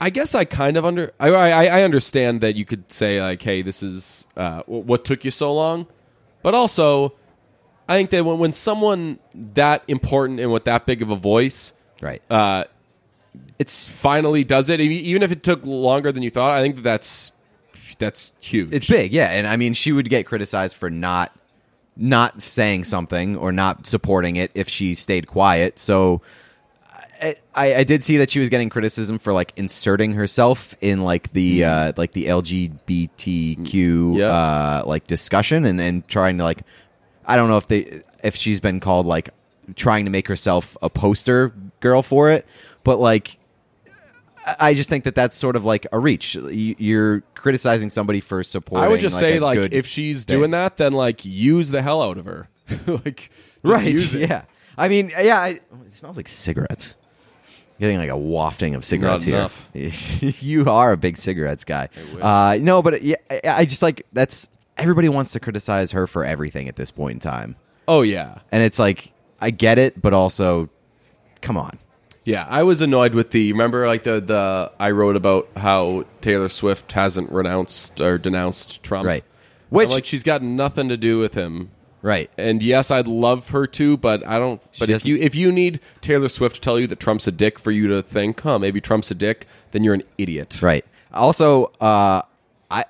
I guess I kind of under I, I I understand that you could say like, hey, this is uh, what took you so long, but also I think that when when someone that important and with that big of a voice Right. uh, it's finally does it, even if it took longer than you thought, I think that that's that's huge. it's big, yeah. And I mean, she would get criticized for not not saying something or not supporting it if she stayed quiet. So I, I, I did see that she was getting criticism for like inserting herself in like the uh, like the LGBTQ Yeah. uh, like discussion and and trying to like I don't know if they if she's been called like trying to make herself a poster girl for it, but like I- just think that that's sort of like a reach. You- You're criticizing somebody for supporting. I would just say like if she's thing. doing that, then like use the hell out of her. like right? Yeah. I mean, yeah. I, it smells like cigarettes. Getting like a wafting of cigarettes Not here. you are a big cigarettes guy. Uh, no, but yeah, I, I just like that's everybody wants to criticize her for everything at this point in time, Oh yeah. and it's like I get it, but also, come on. Yeah, I was annoyed with the. Remember, like the the I wrote about how Taylor Swift hasn't renounced or denounced Trump. Right. Which like she's got nothing to do with him. Right. And yes, I'd love her to, but I don't. But if doesn't- you if you need Taylor Swift to tell you that Trump's a dick for you to think, huh, maybe Trump's a dick, then you're an idiot. Right. Also, uh, I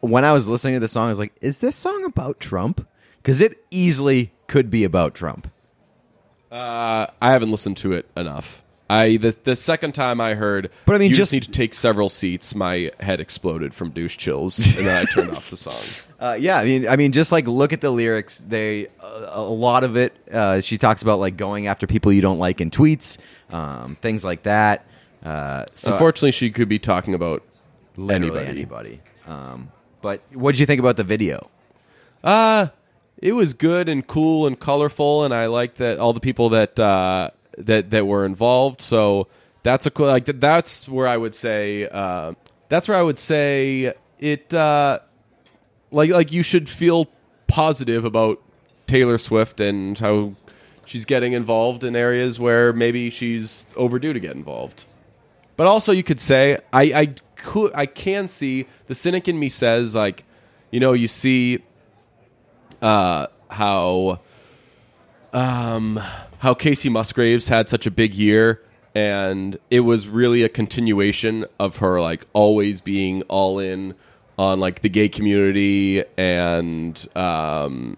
when I was listening to the song, I was like, "Is this song about Trump?" Because it easily could be about Trump. Uh, I haven't listened to it enough. I the the second time I heard, But I mean, you just- need to take several seats. My head exploded from douche chills, and then I turned off the song. Uh, yeah, I mean, I mean, just like look at the lyrics. They a, a lot of it. Uh, she talks about like going after people you don't like in tweets, um, things like that. Uh, so Unfortunately, she could be talking about literally anybody. anybody. Um, but what did you think about the video? Uh it was good and cool and colorful, and I like that all the people that uh, that that were involved. So that's a cool. Like that's where I would say. Uh, that's where I would say it. Uh, like like you should feel positive about Taylor Swift and how she's getting involved in areas where maybe she's overdue to get involved. But also, you could say I I could I can see the cynic in me says like, you know, you see uh, how um, how Kacey Musgraves had such a big year, and it was really a continuation of her like always being all in on like the gay community and um,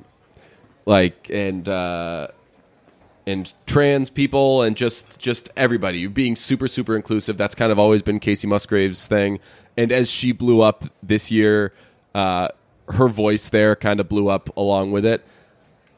like and uh, and trans people and just just everybody being super super inclusive. That's kind of always been Kacey Musgraves' thing. And as she blew up this year, uh, her voice there kind of blew up along with it.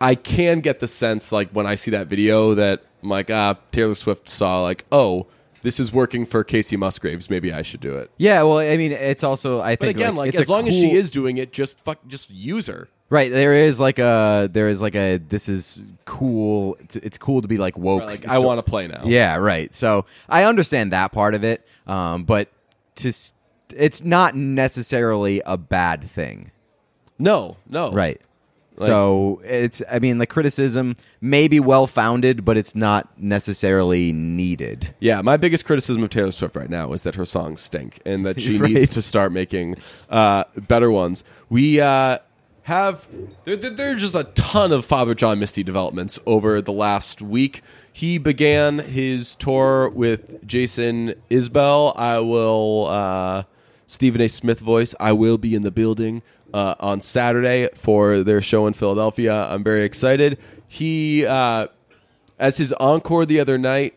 I can get the sense like when I see that video that I'm like ah Taylor Swift saw like oh this is working for Kacey Musgraves maybe I should do it. Yeah, well, I mean, it's also I think But again, like, it's as long as she is doing it, just fuck, just use her. right. There is like a there is like a this is cool. It's cool to be like woke. Like I want to play now. Yeah, right. So I understand that part of it, um, but to it's not necessarily a bad thing, No, no. right? Like- so it's I mean the criticism may be well founded, but it's not necessarily needed. Yeah, my biggest criticism of Taylor Swift right now is that her songs stink and that she Right. needs to start making uh, better ones. We uh, have there, there, are just a ton of Father John Misty developments over the last week. He began his tour with Jason Isbell. I will uh, Stephen A. Smith voice. I will be in the building uh, on Saturday for their show in Philadelphia. I'm very excited. He uh, as his encore the other night.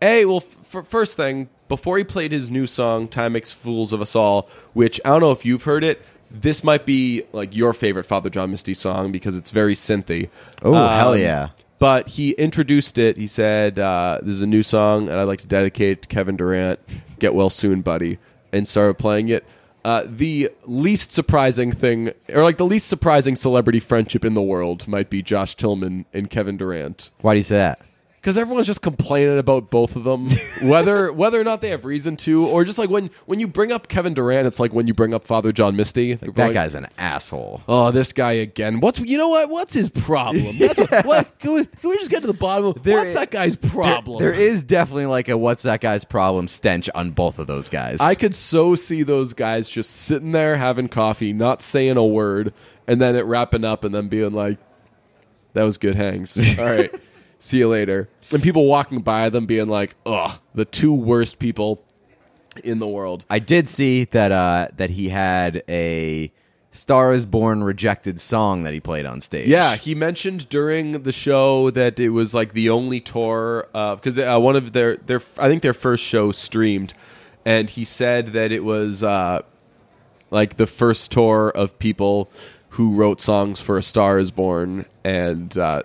Hey, well, f- first thing, before he played his new song "Time Makes Fools of Us All," which I don't know if you've heard it. This might be like your favorite Father John Misty song because it's very synthy. Oh, Um, hell yeah. But he introduced it. He said, uh, "This is a new song, and I'd like to dedicate it to Kevin Durant. Get well soon, buddy." And started playing it. Uh, the least surprising thing, or like the least surprising celebrity friendship in the world, might be Josh Tillman and Kevin Durant Why do you say that? Because everyone's just complaining about both of them, whether whether or not they have reason to, or just like when when you bring up Kevin Durant, it's like when you bring up Father John Misty. They're That like, guy's an asshole. Oh, this guy again. What's you know what? What's his problem? That's what, what can, we, can we just get to the bottom? of There What's that guy's problem? There is definitely like a what's that guy's problem stench on both of those guys. I could so see those guys just sitting there having coffee, not saying a word, and then it wrapping up and then being like, "That was good hangs." All right, see you later. And people walking by them being like, "Ugh, the two worst people in the world." I did see that uh, that he had a Star is Born rejected song that he played on stage. Yeah, he mentioned during the show that it was like the only tour because uh, one of their their I think their first show streamed, and he said that it was uh, like the first tour of people who wrote songs for A Star Is Born, and uh,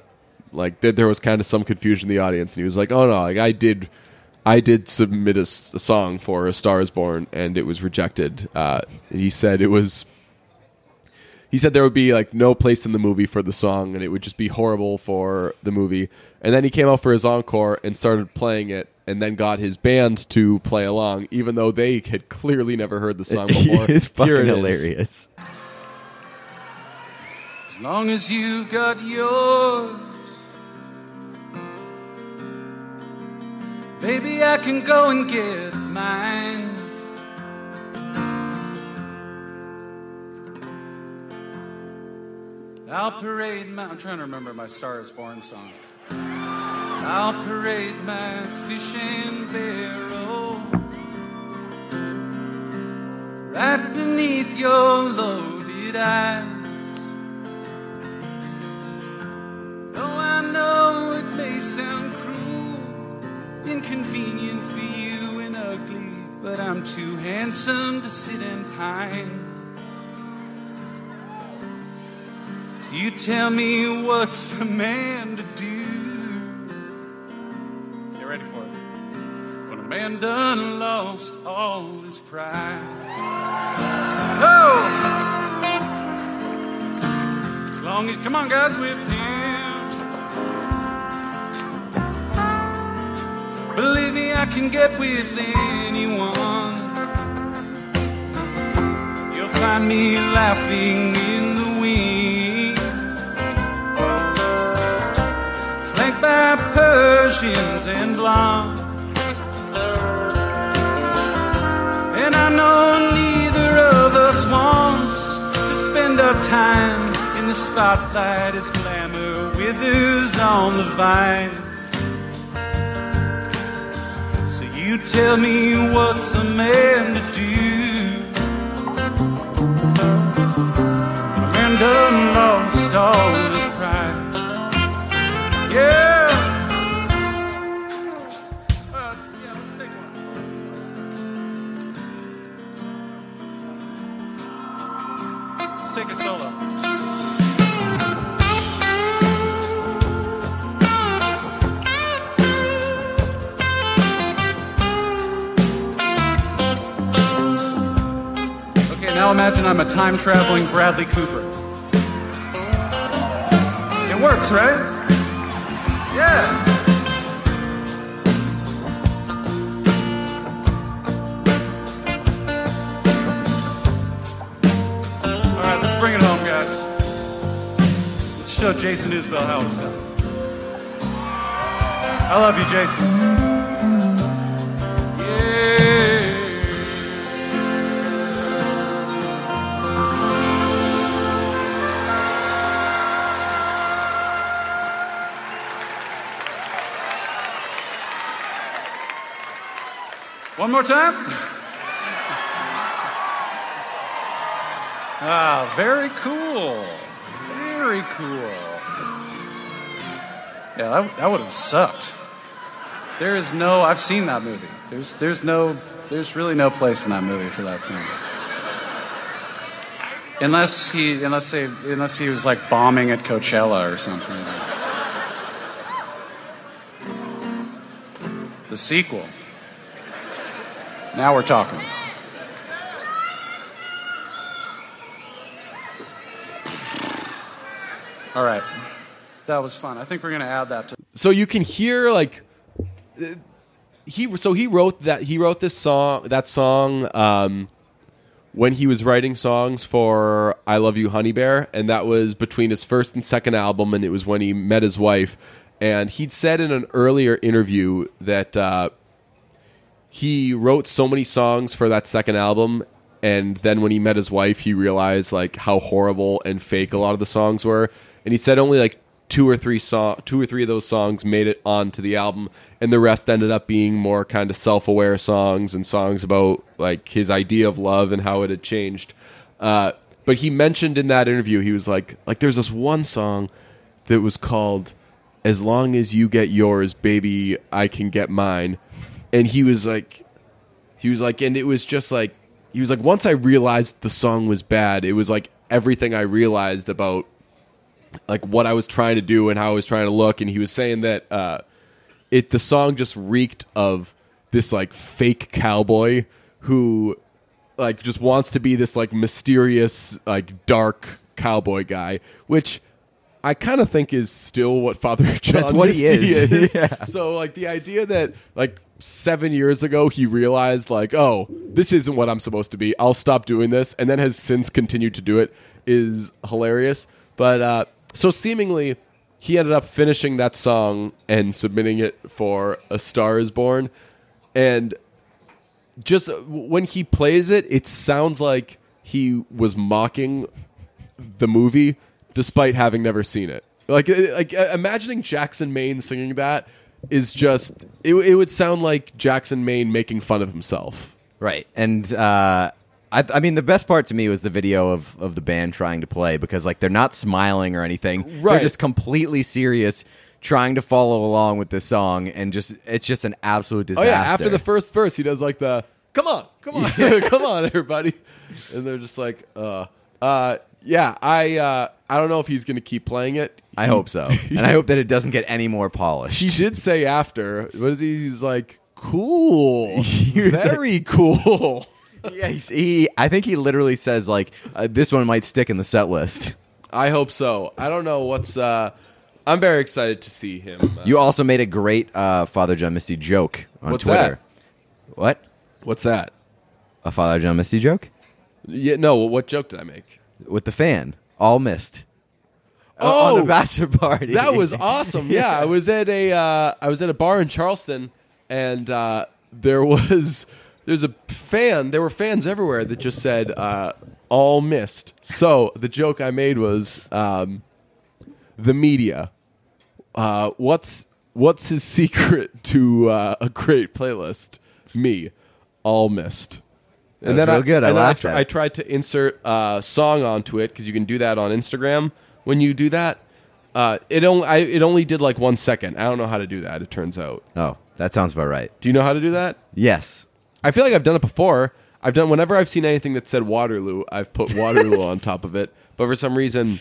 like th- there was kind of some confusion in the audience, and he was like, "Oh no, like I did." I did submit a, s- a song for A Star Is Born, and it was rejected. Uh, he said it was he said there would be like no place in the movie for the song and it would just be horrible for the movie and then he came out for his encore and started playing it and then got his band to play along even though they had clearly never heard the song before it's fucking Here it is. hilarious. As long as you've got yours, baby, I can go and get mine. I'll parade my. I'm trying to remember my Star is Born song. I'll parade my fishing barrel right beneath your loaded eyes. Though I know it may sound cruel, inconvenient for you and ugly, but I'm too handsome to sit and pine. So you tell me what's a man to do? Get ready for it. When a man done lost all his pride. Oh! As long as, come on, guys, with him. Believe me, I can get with anyone. You'll find me laughing in the wind, flanked by Persians and blondes. And I know neither of us wants to spend our time in the spotlight as glamour withers on the vine. Tell me what's a man to do? A man done lost all his pride. Yeah. Imagine I'm a time traveling Bradley Cooper. It works, right? Yeah. All right, let's bring it home, guys. Let's show Jason Isbell how it's done. I love you, Jason. One more time. Ah, very cool. Very cool. Yeah, that, that would have sucked. There is no. I've seen that movie. There's there's no. There's really no place in that movie for that scene. Unless he unless they unless he was like bombing at Coachella or something. The sequel. Now we're talking. All right. That was fun. I think we're going to add that to so you can hear like he so he wrote that he wrote this song that song um, when he was writing songs for I Love You Honey Bear and that was between his first and second album and it was when he met his wife and he'd said in an earlier interview that uh, he wrote so many songs for that second album and then when he met his wife he realized like how horrible and fake a lot of the songs were. And he said only like two or three song two or three of those songs made it onto the album and the rest ended up being more kind of self-aware songs and songs about like his idea of love and how it had changed. Uh, but he mentioned in that interview he was like like there's this one song that was called as long as you get yours baby i can get mine and he was like he was like and it was just like he was like once i realized the song was bad it was like everything i realized about like what I was trying to do and how I was trying to look, and he was saying that uh, it the song just reeked of this like fake cowboy who like just wants to be this like mysterious like dark cowboy guy, which I kind of think is still what Father John That's what he Misty is. Yeah. So like the idea that like seven years ago he realized like oh this isn't what I'm supposed to be. I'll stop doing this, and then has since continued to do it is hilarious. But uh, so seemingly he ended up finishing that song and submitting it for A Star Is Born, and just when he plays it, it sounds like he was mocking the movie despite having never seen it. Like, like imagining Jackson Maine singing that is just it, it would sound like Jackson Maine making fun of himself. Right. And uh, I, I mean, the best part to me was the video of, of the band trying to play because, like, they're not smiling or anything. Right. They're just completely serious, trying to follow along with this song, and just it's just an absolute disaster. Oh yeah, after the first verse, he does like the "Come on, come on, come on, everybody," and they're just like, "Uh, uh, yeah." I uh, I don't know if he's going to keep playing it. I hope so, and I hope that it doesn't get any more polished. He did say after, what is he? He's like, "Cool, very cool." yeah, he's, he. I think he literally says like, uh, "This one might stick in the set list." I hope so. I don't know what's. uh I'm very excited to see him. Uh, You also made a great uh, Father John Misty joke on What's Twitter. What? what's that? A Father John Misty joke Yeah, no. What joke did I make? With the fan all missed. Oh! on the bachelor party. That was awesome. Yeah, I was at a uh, I was at a bar in Charleston, and uh, there was there's a fan. There were fans everywhere that just said uh, "all missed." So the joke I made was um, the media. Uh, what's what's his secret to uh, a great playlist? Me, all missed. That was real good. I and laughed tr- at it. I tried to insert a song onto it because you can do that on Instagram. When you do that, uh, it only I, it only did like one second. I don't know how to do that. It turns out. Oh, that sounds about right. Do you know how to do that? Yes. I feel like I've done it before. I've done whenever I've seen anything that said Waterloo, I've put Waterloo on top of it. But for some reason,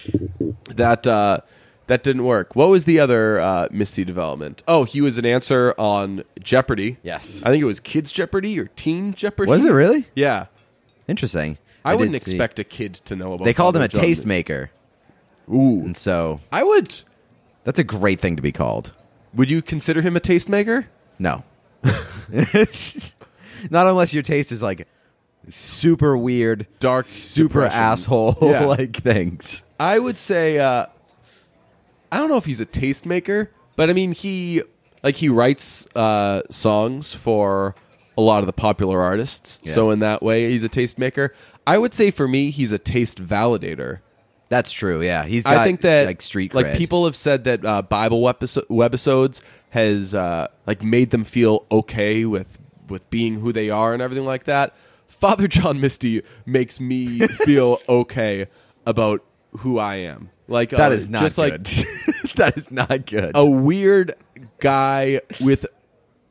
that uh, that didn't work. What was the other uh, Misty development? Oh, he was an answer on Jeopardy. Yes. I think it was Kids Jeopardy or Teen Jeopardy. Was it really Yeah. interesting? I, did wouldn't see- expect a kid to know about. They called him a tastemaker, Ooh, and so I would. that's a great thing to be called. Would you consider him a tastemaker? No, not unless your taste is like super weird, Dark, super depression. asshole Yeah. like things. I would say uh, I don't know if he's a tastemaker, but I mean he like he writes uh, songs for a lot of the popular artists. Yeah. So in that way, he's a tastemaker. I would say for me, he's a taste validator. That's true. Yeah, he's. Got, I think that like street like people have said that uh, Bible webiso- webisodes has uh, like made them feel okay with with being who they are and everything like that. Father John Misty makes me feel okay about who I am. Like That uh, is not just like good. that is not good. a weird guy with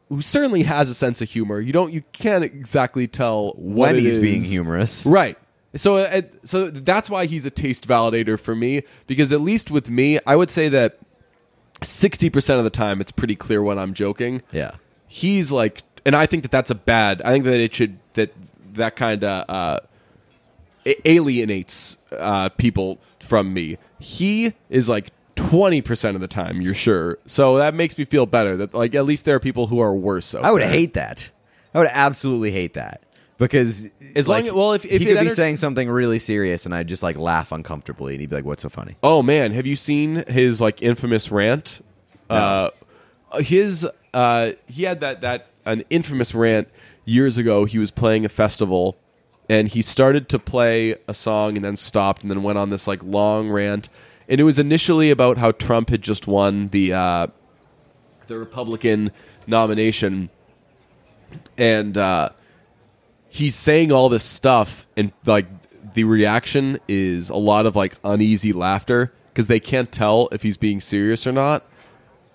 who certainly has a sense of humor. You don't you can't exactly tell when he's being humorous. Right. So uh, so that's why he's a taste validator for me because at least with me, I would say that 60% of the time it's pretty clear when I'm joking. Yeah. He's like and I think that that's a bad. I think that it should that that kind of uh a- alienates uh people from me. He is like 20% of the time, you're sure. So that makes me feel better that like at least there are people who are worse. So I would hate that. I would absolutely hate that because As long as- well, if- if he could be saying something really serious and I'd just like laugh uncomfortably and he'd be like, "What's so funny?" Oh man, have you seen his like infamous rant? Uh, his uh, he had that that an infamous rant years ago. He was playing a festival, and he started to play a song and then stopped and then went on this like long rant. And it was initially about how Trump had just won the uh, the Republican nomination, and uh, he's saying all this stuff and like the reaction is a lot of like uneasy laughter because they can't tell if he's being serious or not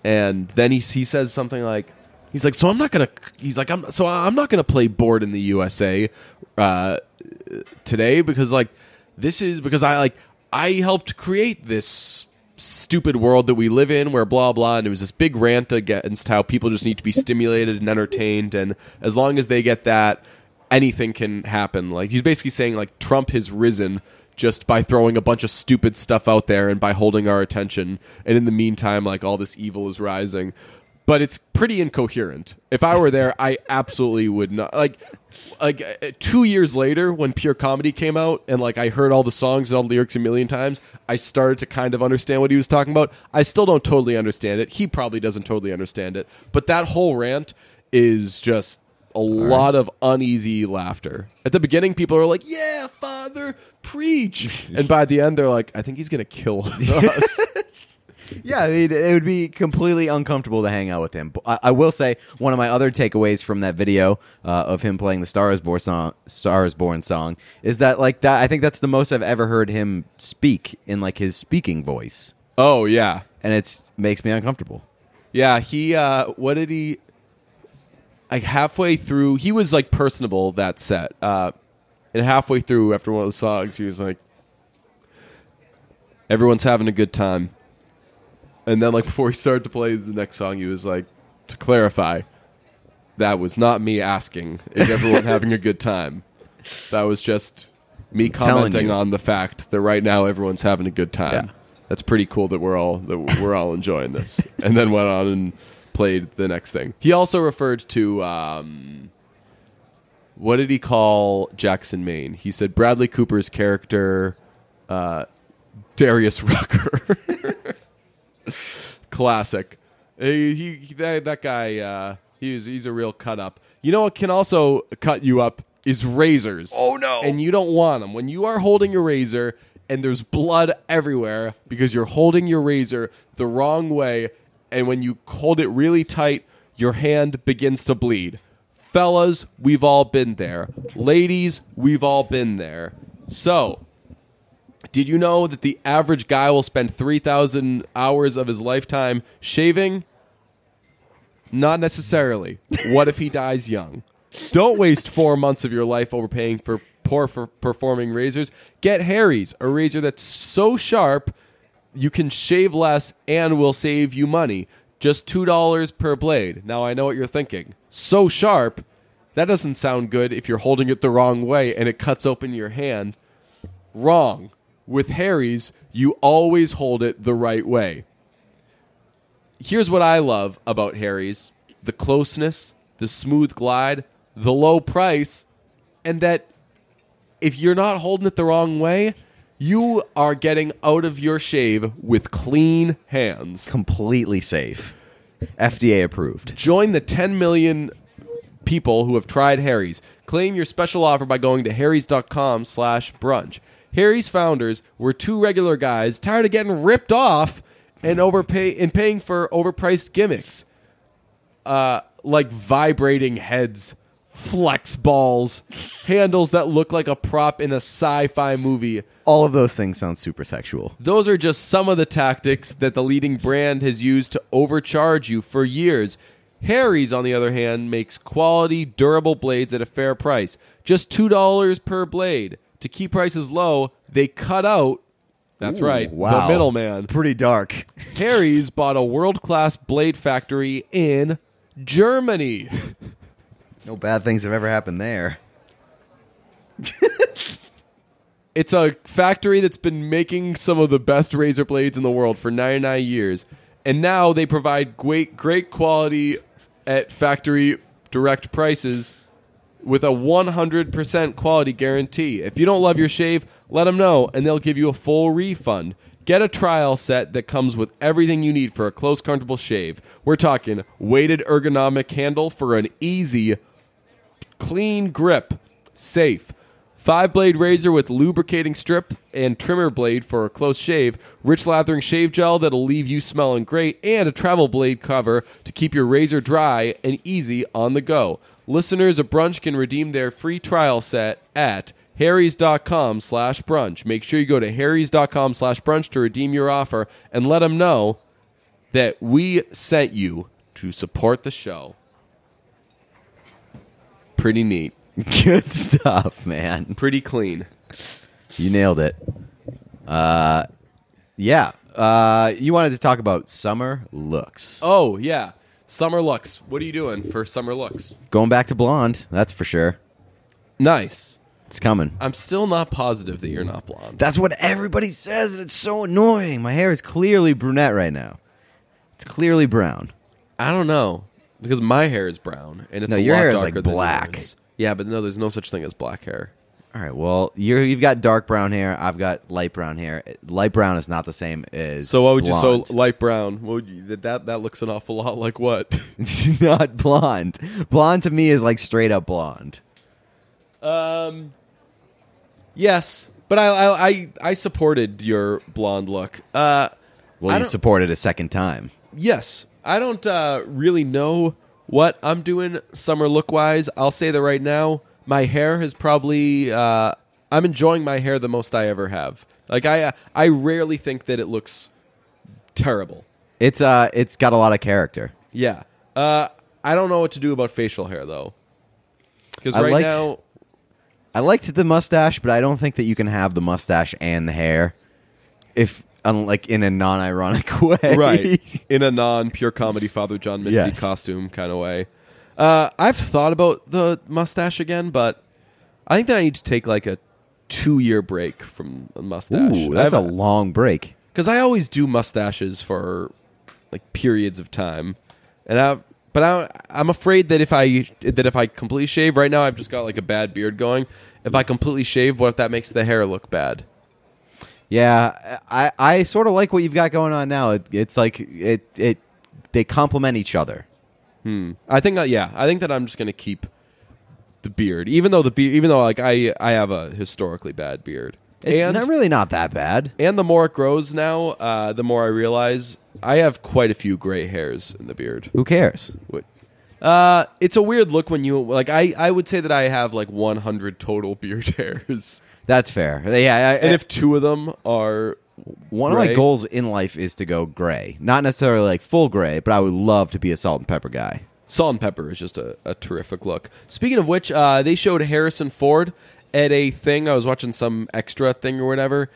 and then he, he says something like he's like so i'm not gonna he's like i'm so i'm not gonna play Bored in the USA uh, today because like this is because i like i helped create this stupid world that we live in where blah blah and it was this big rant against how people just need to be stimulated and entertained and as long as they get that anything can happen. Like he's basically saying like trump has risen just by throwing a bunch of stupid stuff out there and by holding our attention. And in the meantime like all this evil is rising but it's pretty incoherent. If i were there i absolutely would not like like uh, two years later when pure comedy came out and like i heard all the songs and all the lyrics a million times i started to kind of understand what he was talking about. I still don't totally understand it. He probably doesn't totally understand it. But that whole rant is just a lot of uneasy laughter. At the beginning, people are like, "Yeah, Father, preach," and by the end, they're like, "I think he's gonna kill us." Yeah, I mean, it would be completely uncomfortable to hang out with him. But I, I will say one of my other takeaways from that video uh, of him playing the "Star Is Born" song, "Star Is Born" song, is that like that. I think that's the most I've ever heard him speak in like his speaking voice, oh yeah, and it's makes me uncomfortable. yeah. He, uh, what did he? Like halfway through, he was like personable that set, uh, and halfway through, after one of the songs, he was like, "Everyone's having a good time," and then like before he started to play the next song, he was like, "To clarify." That was not me asking, is everyone having a good time? That was just me commenting on the fact that right now everyone's having a good time. Yeah. That's pretty cool that we're all that we're all enjoying this. And then went on and played the next thing. He also referred to um, what did he call Jackson Maine? He said Bradley Cooper's character uh, Darius Rucker. Classic. He, he, that, that guy. Uh, he's he's a real cut up. You know what can also cut you up is razors. Oh, no. And you don't want them when you are holding your razor and there's blood everywhere because you're holding your razor the wrong way, and when you hold it really tight, your hand begins to bleed. Fellas, we've all been there. Ladies, we've all been there. So, did you know that the average guy will spend 3,000 hours of his lifetime shaving? Not necessarily. what if he dies young? Don't waste four months of your life overpaying for poor for performing razors. Get Harry's, a razor that's so sharp you can shave less and will save you money. Just $2 per blade. Now I know what you're thinking. So sharp? That doesn't sound good if you're holding it the wrong way and it cuts open your hand. Wrong. With Harry's, you always hold it the right way. Here's what I love about Harry's the closeness, the smooth glide, the low price, and that if you're not holding it the wrong way, you are getting out of your shave with clean hands. Completely safe, FDA approved. Join the 10 million people who have tried Harry's. Claim your special offer by going to harrys.com slash brunch. Harry's founders were two regular guys tired of getting ripped off and overpay and paying for overpriced gimmicks. Uh, like vibrating heads, flex balls, handles that look like a prop in a sci-fi movie. All of those things sound super sexual. Those are just some of the tactics that the leading brand has used to overcharge you for years. Harry's, on the other hand, makes quality, durable blades at a fair price. Just $2 per blade. To keep prices low, they cut out, that's Ooh, right, wow. the middleman. Pretty dark. Harry's bought a world class blade factory in Germany. No bad things have ever happened there. It's a factory that's been making some of the best razor blades in the world for 99 years. And now they provide great great quality at factory direct prices with a 100% quality guarantee. If you don't love your shave, let them know and they'll give you a full refund. Get a trial set that comes with everything you need for a close, comfortable shave. We're talking weighted ergonomic handle for an easy, clean grip, safe. Five blade razor with lubricating strip and trimmer blade for a close shave, rich lathering shave gel that'll leave you smelling great, and a travel blade cover to keep your razor dry and easy on the go. Listeners of Brunch can redeem their free trial set at harrys.com slash brunch. Make sure you go to harrys.com slash brunch to redeem your offer and let them know that we sent you to support the show. Pretty neat. Good stuff, man. Pretty clean. You nailed it. Uh, yeah. Uh, you wanted to talk about summer looks. Oh yeah, summer looks. What are you doing for summer looks? Going back to blonde, that's for sure. Nice. It's coming. I'm still not positive that you're not blonde. That's what everybody says, and it's so annoying. My hair is clearly brunette right now. It's clearly brown. I don't know because my hair is brown and it's No, a your lot hair is, darker like, than black. yours. Yeah, but no, there's no such thing as black hair. All right. Well, you're, you've got dark brown hair. I've got light brown hair. Light brown is not the same as So what would you so light brown? What would you, that that that looks an awful lot like what? It's not blonde. Blonde to me is like straight up blonde. um, yes, but I I I, I supported your blonde look. Uh, Well, I you supported a second time. Yes. I don't uh, really know what I'm doing summer look wise. I'll say that right now, my hair has probably. Uh, I'm enjoying my hair the most I ever have. Like I, I rarely think that it looks terrible. It's uh, it's got a lot of character. Yeah. Uh, I don't know what to do about facial hair though, because I right liked- now, I liked the mustache, but I don't think that you can have the mustache and the hair, if um, like in a non-ironic way. right in a non-pure comedy Father John Misty Yes. costume kind of way. Uh, I've thought about the mustache again, but I think that I need to take like a two-year break from a mustache. Ooh, that's a long break. because I always do mustaches for like periods of time, and I but I I'm afraid that if I that if I completely shave right now I've just got like a bad beard going. If I completely shave, what if that makes the hair look bad? Yeah, I I sort of like what you've got going on now. It, it's like it it they complement each other. I think uh, yeah, I think that I'm just gonna keep the beard, even though the beard, even though like I I have a historically bad beard. It's and not really not that bad. and the more it grows now, uh, the more I realize I have quite a few gray hairs in the beard. Who cares? What- Uh, it's a weird look when you like. I I would say that I have like 100 total beard hairs, That's fair. Yeah, I, and if two of them are one of my goals in life is to go gray, not necessarily like full gray, but I would love to be a salt and pepper guy. Salt and Pepper is just a, a terrific look. Speaking of which, uh, they showed Harrison Ford at a thing. I was watching some extra thing or whatever.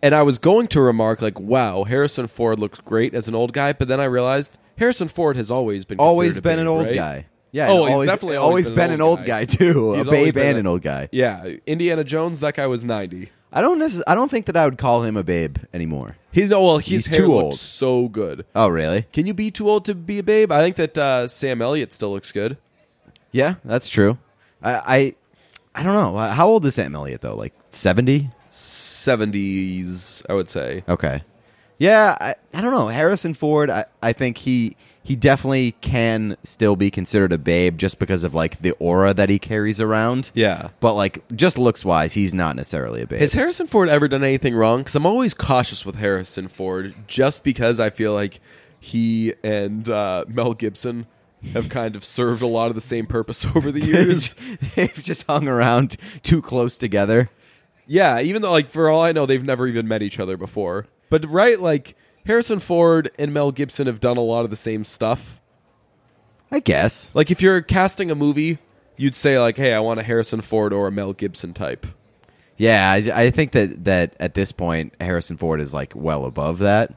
And I was going to remark, like, wow, Harrison Ford looks great as an old guy. But then I realized Harrison Ford has always been Always been an old right? guy. Yeah, Oh, he's always, definitely always been, an old guy, too. He's a always babe and an old guy. Yeah, Indiana Jones. That guy was ninety. I don't necess- I don't think that I would call him a babe anymore. He's no, well, his He's hair too looks old. so good. Oh, really? Can you be too old to be a babe? I think that uh, Sam Elliott still looks good. Yeah, that's true. I I, I don't know. How old is Sam Elliott though? Like seventy? Seventies, I would say. Okay. Yeah, I, I don't know. Harrison Ford, I, I think he he definitely can still be considered a babe just because of like the aura that he carries around. Yeah. But like just looks wise, he's not necessarily a babe. Has Harrison Ford ever done anything wrong? Because I'm always cautious with Harrison Ford, just because I feel like he and uh, Mel Gibson have kind of served a lot of the same purpose over the years. They've just hung around too close together. yeah, even though, like, for all I know, they've never even met each other before. But right, like Harrison Ford and Mel Gibson have done a lot of the same stuff. I guess. Like if you're casting a movie, you'd say like, "Hey, I want a Harrison Ford or a Mel Gibson type." Yeah, I, I think that that at this point Harrison Ford is like well above that.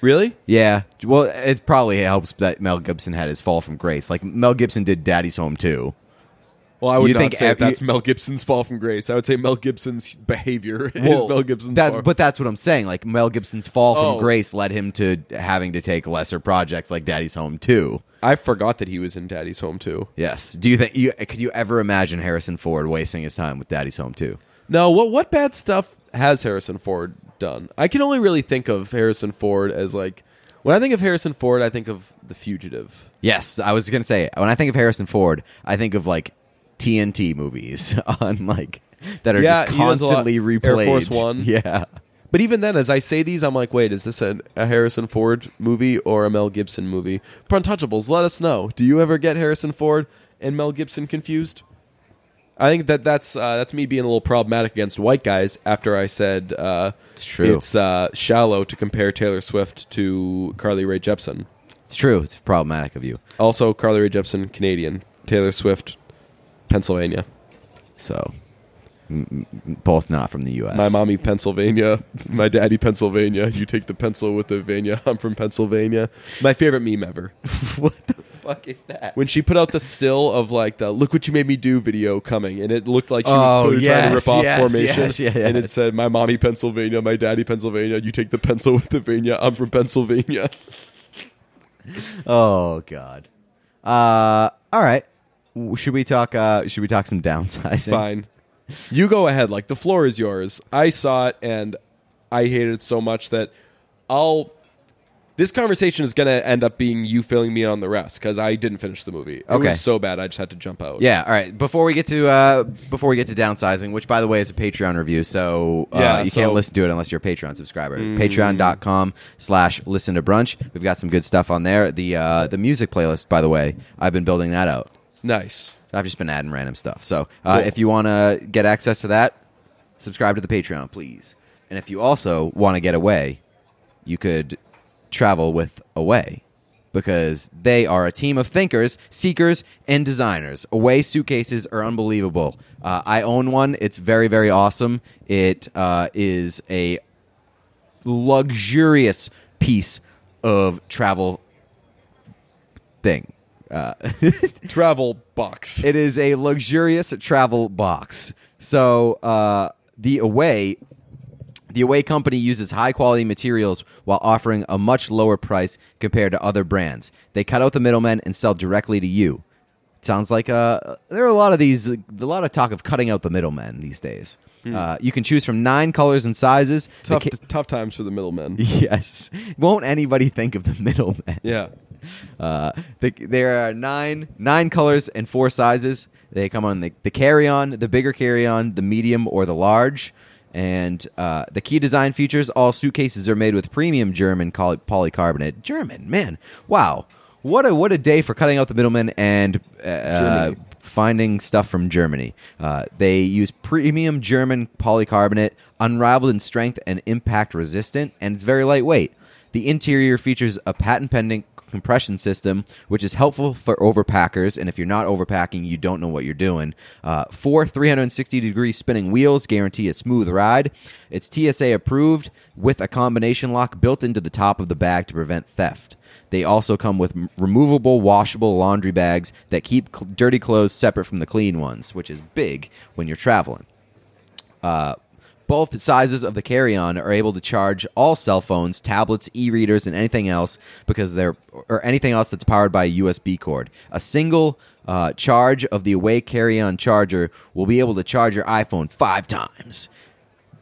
Really? Yeah, well, it probably helps that Mel Gibson had his fall from grace. Like Mel Gibson did Daddy's Home too. Well, I would You not think say that's Mel Gibson's fall from grace. I would say Mel Gibson's behavior is Well, Mel Gibson's that- fall. but that's what I'm saying. Like Mel Gibson's fall from Oh. grace led him to having to take lesser projects like Daddy's Home too. I forgot that he was in Daddy's Home too. Yes. Do you think you could you ever imagine Harrison Ford wasting his time with Daddy's Home too? No, what what bad stuff has Harrison Ford done? I can only really think of Harrison Ford as like when I think of Harrison Ford, I think of The Fugitive. Yes, I was gonna say when I think of Harrison Ford, I think of like TNT movies on like that are Yeah, just he does a lot- constantly Air replayed. Force One. Yeah. But even then, as I say these, I'm like, wait, is this a, a Harrison Ford movie or a Mel Gibson movie? For Untouchables, let us know. Do you ever get Harrison Ford and Mel Gibson confused? I think that that's uh, that's me being a little problematic against white guys. After I said uh, It's true. it's uh, shallow to compare Taylor Swift to Carly Rae Jepsen. It's true. It's problematic of you. Also, Carly Rae Jepsen, Canadian. Taylor Swift, Pennsylvania. So both not from the US. My mommy, Pennsylvania. My daddy, Pennsylvania. You take the pencil with the Vania. I'm from Pennsylvania. My favorite meme ever. what the fuck is that? When she put out the still of like the "Look what you made me do" video coming, and it looked like she was Oh, clearly trying to rip off yes, formation, yes, yeah, and it said "My mommy, Pennsylvania. My daddy, Pennsylvania. You take the pencil with the Vania. I'm from Pennsylvania." Oh god. Uh all right. Should we talk uh should we talk some downsizing? Fine. You go ahead. Like the floor is yours. I saw it and I hated it so much that I'll. This conversation is going to end up being you filling me in on the rest because I didn't finish the movie. It Okay. was so bad I just had to jump out. Yeah, all right. Before we get to uh before we get to downsizing, which by the way is a Patreon review, so uh, Yeah, you so- can't listen to it unless you're a Patreon subscriber. Patreon.com slash listen to brunch. We've got some good stuff on there. The uh the music playlist, by the way, I've been building that out. Nice. I've just been adding random stuff. So uh, Cool. if you want to get access to that, subscribe to the Patreon, please. And if you also want to get away, you could travel with Away because they are a team of thinkers, seekers, and designers. Away suitcases are unbelievable. Uh, I own one. It's very, very awesome. It uh, is a luxurious piece of travel thing. Travel box. It is a luxurious travel box. So uh, the Away, the Away company uses high quality materials while offering a much lower price compared to other brands. They cut out the middlemen and sell directly to you. Sounds like uh, there are a lot of these, a lot of talk of cutting out the middlemen these days. Uh, you can choose from nine colors and sizes. Tough, ca- tough times for the middlemen. yes, won't anybody think of the middlemen? Yeah. Uh, the, there are nine nine colors and four sizes. They come on the, the carry on, the bigger carry on, the medium, or the large. And uh, the key design features all suitcases are made with premium German poly- polycarbonate. German, man. Wow. What a what a day for cutting out the middleman and uh, finding stuff from Germany. Uh, they use premium German polycarbonate, unrivaled in strength and impact resistant, and it's very lightweight. The interior features a patent pending compression system, which is helpful for overpackers. And if you're not overpacking, you don't know what you're doing. Uh, four 360 degree spinning wheels guarantee a smooth ride. It's TSA approved with a combination lock built into the top of the bag to prevent theft. They also come with removable, washable laundry bags that keep dirty clothes separate from the clean ones, which is big when you're traveling. Uh, both sizes of the carry-on are able to charge all cell phones, tablets, e-readers, and anything else because they're or anything else that's powered by a USB cord. A single uh, charge of the Away carry-on charger will be able to charge your iPhone five times.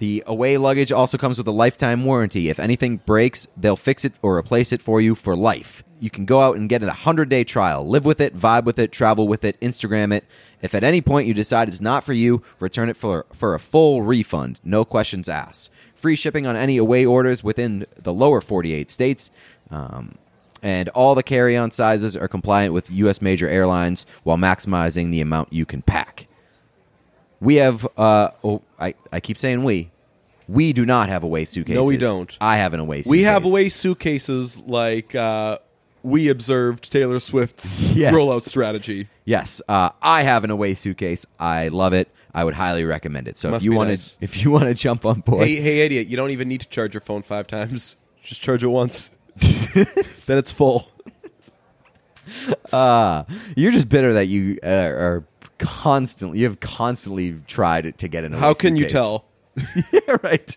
The away luggage also comes with a lifetime warranty. If anything breaks, they'll fix it or replace it for you for life. You can go out and get a 100 day trial. Live with it, vibe with it, travel with it, Instagram it. If at any point you decide it's not for you, return it for, for a full refund. No questions asked. Free shipping on any away orders within the lower 48 states. Um, and all the carry on sizes are compliant with U.S. major airlines while maximizing the amount you can pack. We have, uh, oh, I, I keep saying we. We do not have away suitcases. No, we don't. I have an away suitcase. We have away suitcases like uh, we observed Taylor Swift's Yes. rollout strategy. Yes, uh, I have an away suitcase. I love it. I would highly recommend it. So Must if you be want nice. to, if you want to jump on board, Hey, hey, idiot! You don't even need to charge your phone five times. Just charge it once. then it's full. uh, you're just bitter that you uh, are constantly. You have constantly tried to get an. Away How can you suitcase. tell? yeah, right.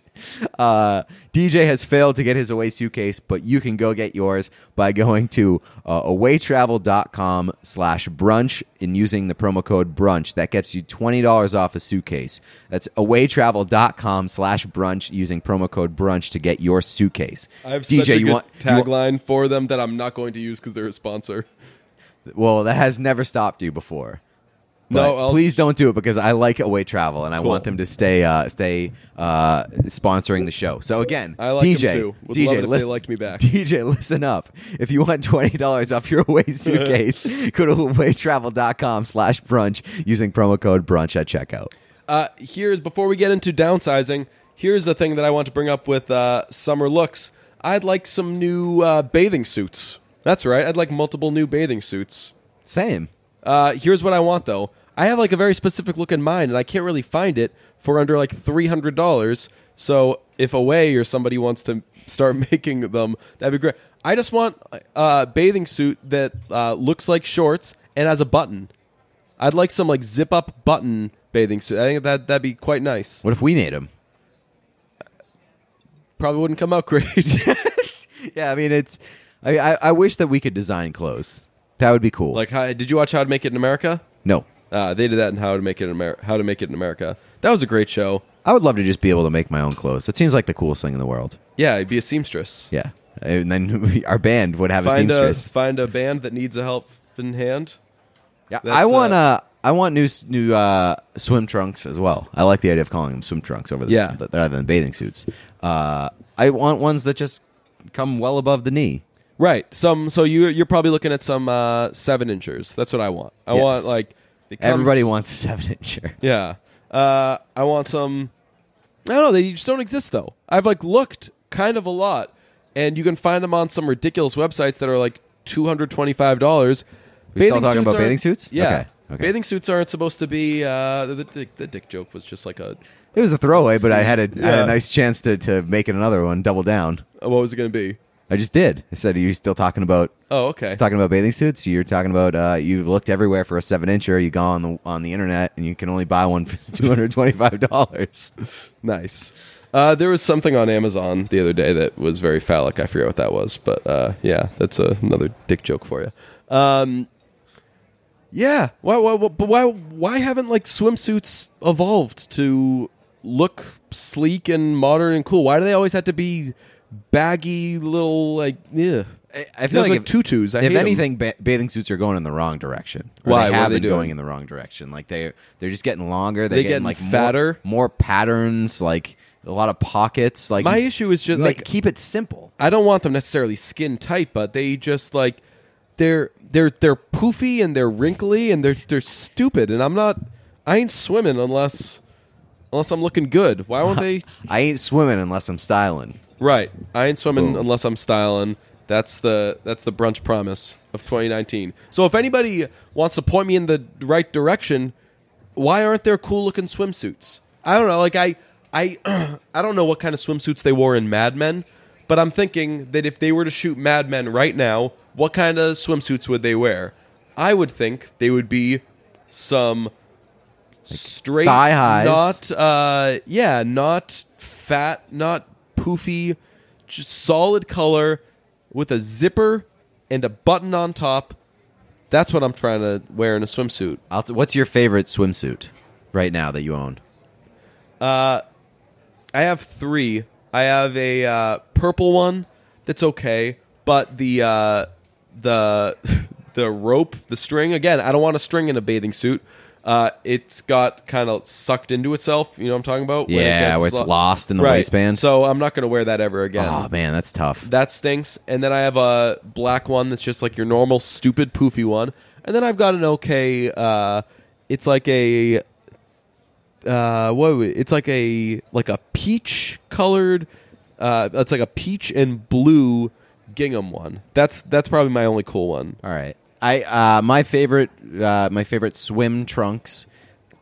Uh, DJ has failed to get his away suitcase, but you can go get yours by going to uh, awaytravel.com slash brunch and using the promo code brunch. That gets you $20 off a suitcase. That's awaytravel.com slash brunch using promo code brunch to get your suitcase. I have DJ, such a you good want, you want- tagline for them that I'm not going to use because they're a sponsor. well, that has never stopped you before. No, I'll- please don't do it because I like away travel and I Cool. want them to stay uh, stay uh, sponsoring the show. So again, I like DJ, DJ, love it if they listen, liked me back. DJ, listen up. If you want twenty dollars off your away suitcase, go to awaytravel.com slash brunch using promo code brunch at checkout. Uh, here's before we get into downsizing. Here's the thing that I want to bring up with uh, summer looks. I'd like some new uh, bathing suits. That's right. I'd like multiple new bathing suits. Same. Uh, here's what I want though. I have like a very specific look in mind, and I can't really find it for under like three hundred dollars. So if Away or somebody wants to start making them, that'd be great. I just want a bathing suit that uh, looks like shorts and has a button. I'd like some like zip up button bathing suit. I think that that'd be quite nice. What if we made them? Probably wouldn't come out great. Yeah, I mean it's. I, I I wish that we could design clothes. That would be cool. like, how, did you watch How to Make It in America? no, Uh, they did that in How to Make It in America. How to Make It in America. That was a great show. I would love to just be able to make my own clothes. It seems like the coolest thing in the world. Yeah, I'd be a seamstress. Yeah, and then our band would have a Find a seamstress. find a band that needs a helping hand. Yeah, That's, I want uh, uh, I want new new uh, swim trunks as well. I like the idea of calling them swim trunks over the, Yeah. th- rather than bathing suits. Uh, I want ones that just come well above the knee. Right. Some. So you you're probably looking at some uh, seven inchers. That's what I want. I Yes. want like Everybody wants a seven incher. Yeah. Uh, I want some. I don't know. They just don't exist though. I've like looked kind of a lot, and you can find them on some ridiculous websites that are like two hundred twenty five dollars. We still talking about bathing suits? Yeah. Okay, okay. Bathing suits aren't supposed to be. Uh, the, the, the dick joke was just like a. It was a throwaway, but I had a, I had a nice chance to, to make it another one, double down. What was it going to be? I just did. I said, "Are you still talking about?" Oh, okay. Still talking about bathing suits. You're talking about uh, you've looked everywhere for a seven incher. You go on the on the internet and you can only buy one for two hundred twenty five dollars. Nice. Uh, there was something on Amazon the other day that was very phallic. I forget what that was, but uh, yeah, that's a, another dick joke for you. Um, yeah, why, why, why, but why, why haven't like swimsuits evolved to look sleek and modern and cool? Why do they always have to be baggy little like? Yeah, I, feel like, like tutus. I if anything, ba- bathing suits are going in the wrong direction. Or Why? They have they been going in the wrong direction. Like they they're just getting longer. They're They getting getting like more- fatter? more, patterns. Like a lot of pockets. Like my issue is just like like keep it simple. I don't want them necessarily skin tight, but they just like they're they're they're poofy and they're wrinkly and they're they're stupid. And I'm not. I ain't swimming unless unless I'm looking good. Why won't they? I ain't swimming unless I'm styling. Right. I ain't swimming Boom. unless I'm styling. That's the that's the brunch promise of 2019. So if anybody wants to point me in the right direction, why aren't there cool looking swimsuits? I don't know. Like I I I don't know what kind of swimsuits they wore in Mad Men, but I'm thinking that if they were to shoot Mad Men right now, what kind of swimsuits would they wear? I would think they would be some straight thigh highs. not uh yeah, not fat, not poofy, just solid color with a zipper and a button on top. That's what I'm trying to wear in a swimsuit. I'll t- what's your favorite swimsuit right now that you own? Uh, I have three. I have a uh, purple one that's okay, but the uh, the the rope, the string again. I don't want a string in a bathing suit. Uh, it's got kind of sucked into itself. You know what I'm talking about? When it Yeah, gets where it's lo- lost in the Right. waistband. So I'm not going to wear that ever again. Oh man, that's tough. That stinks. And then I have a black one that's just like your normal stupid poofy one. And then I've got an okay. Uh, it's like a. Uh, what? would- It's like a like a peach colored. Uh, it's like a peach and blue gingham one. That's that's probably my only cool one. All right. I uh, my favorite uh, my favorite swim trunks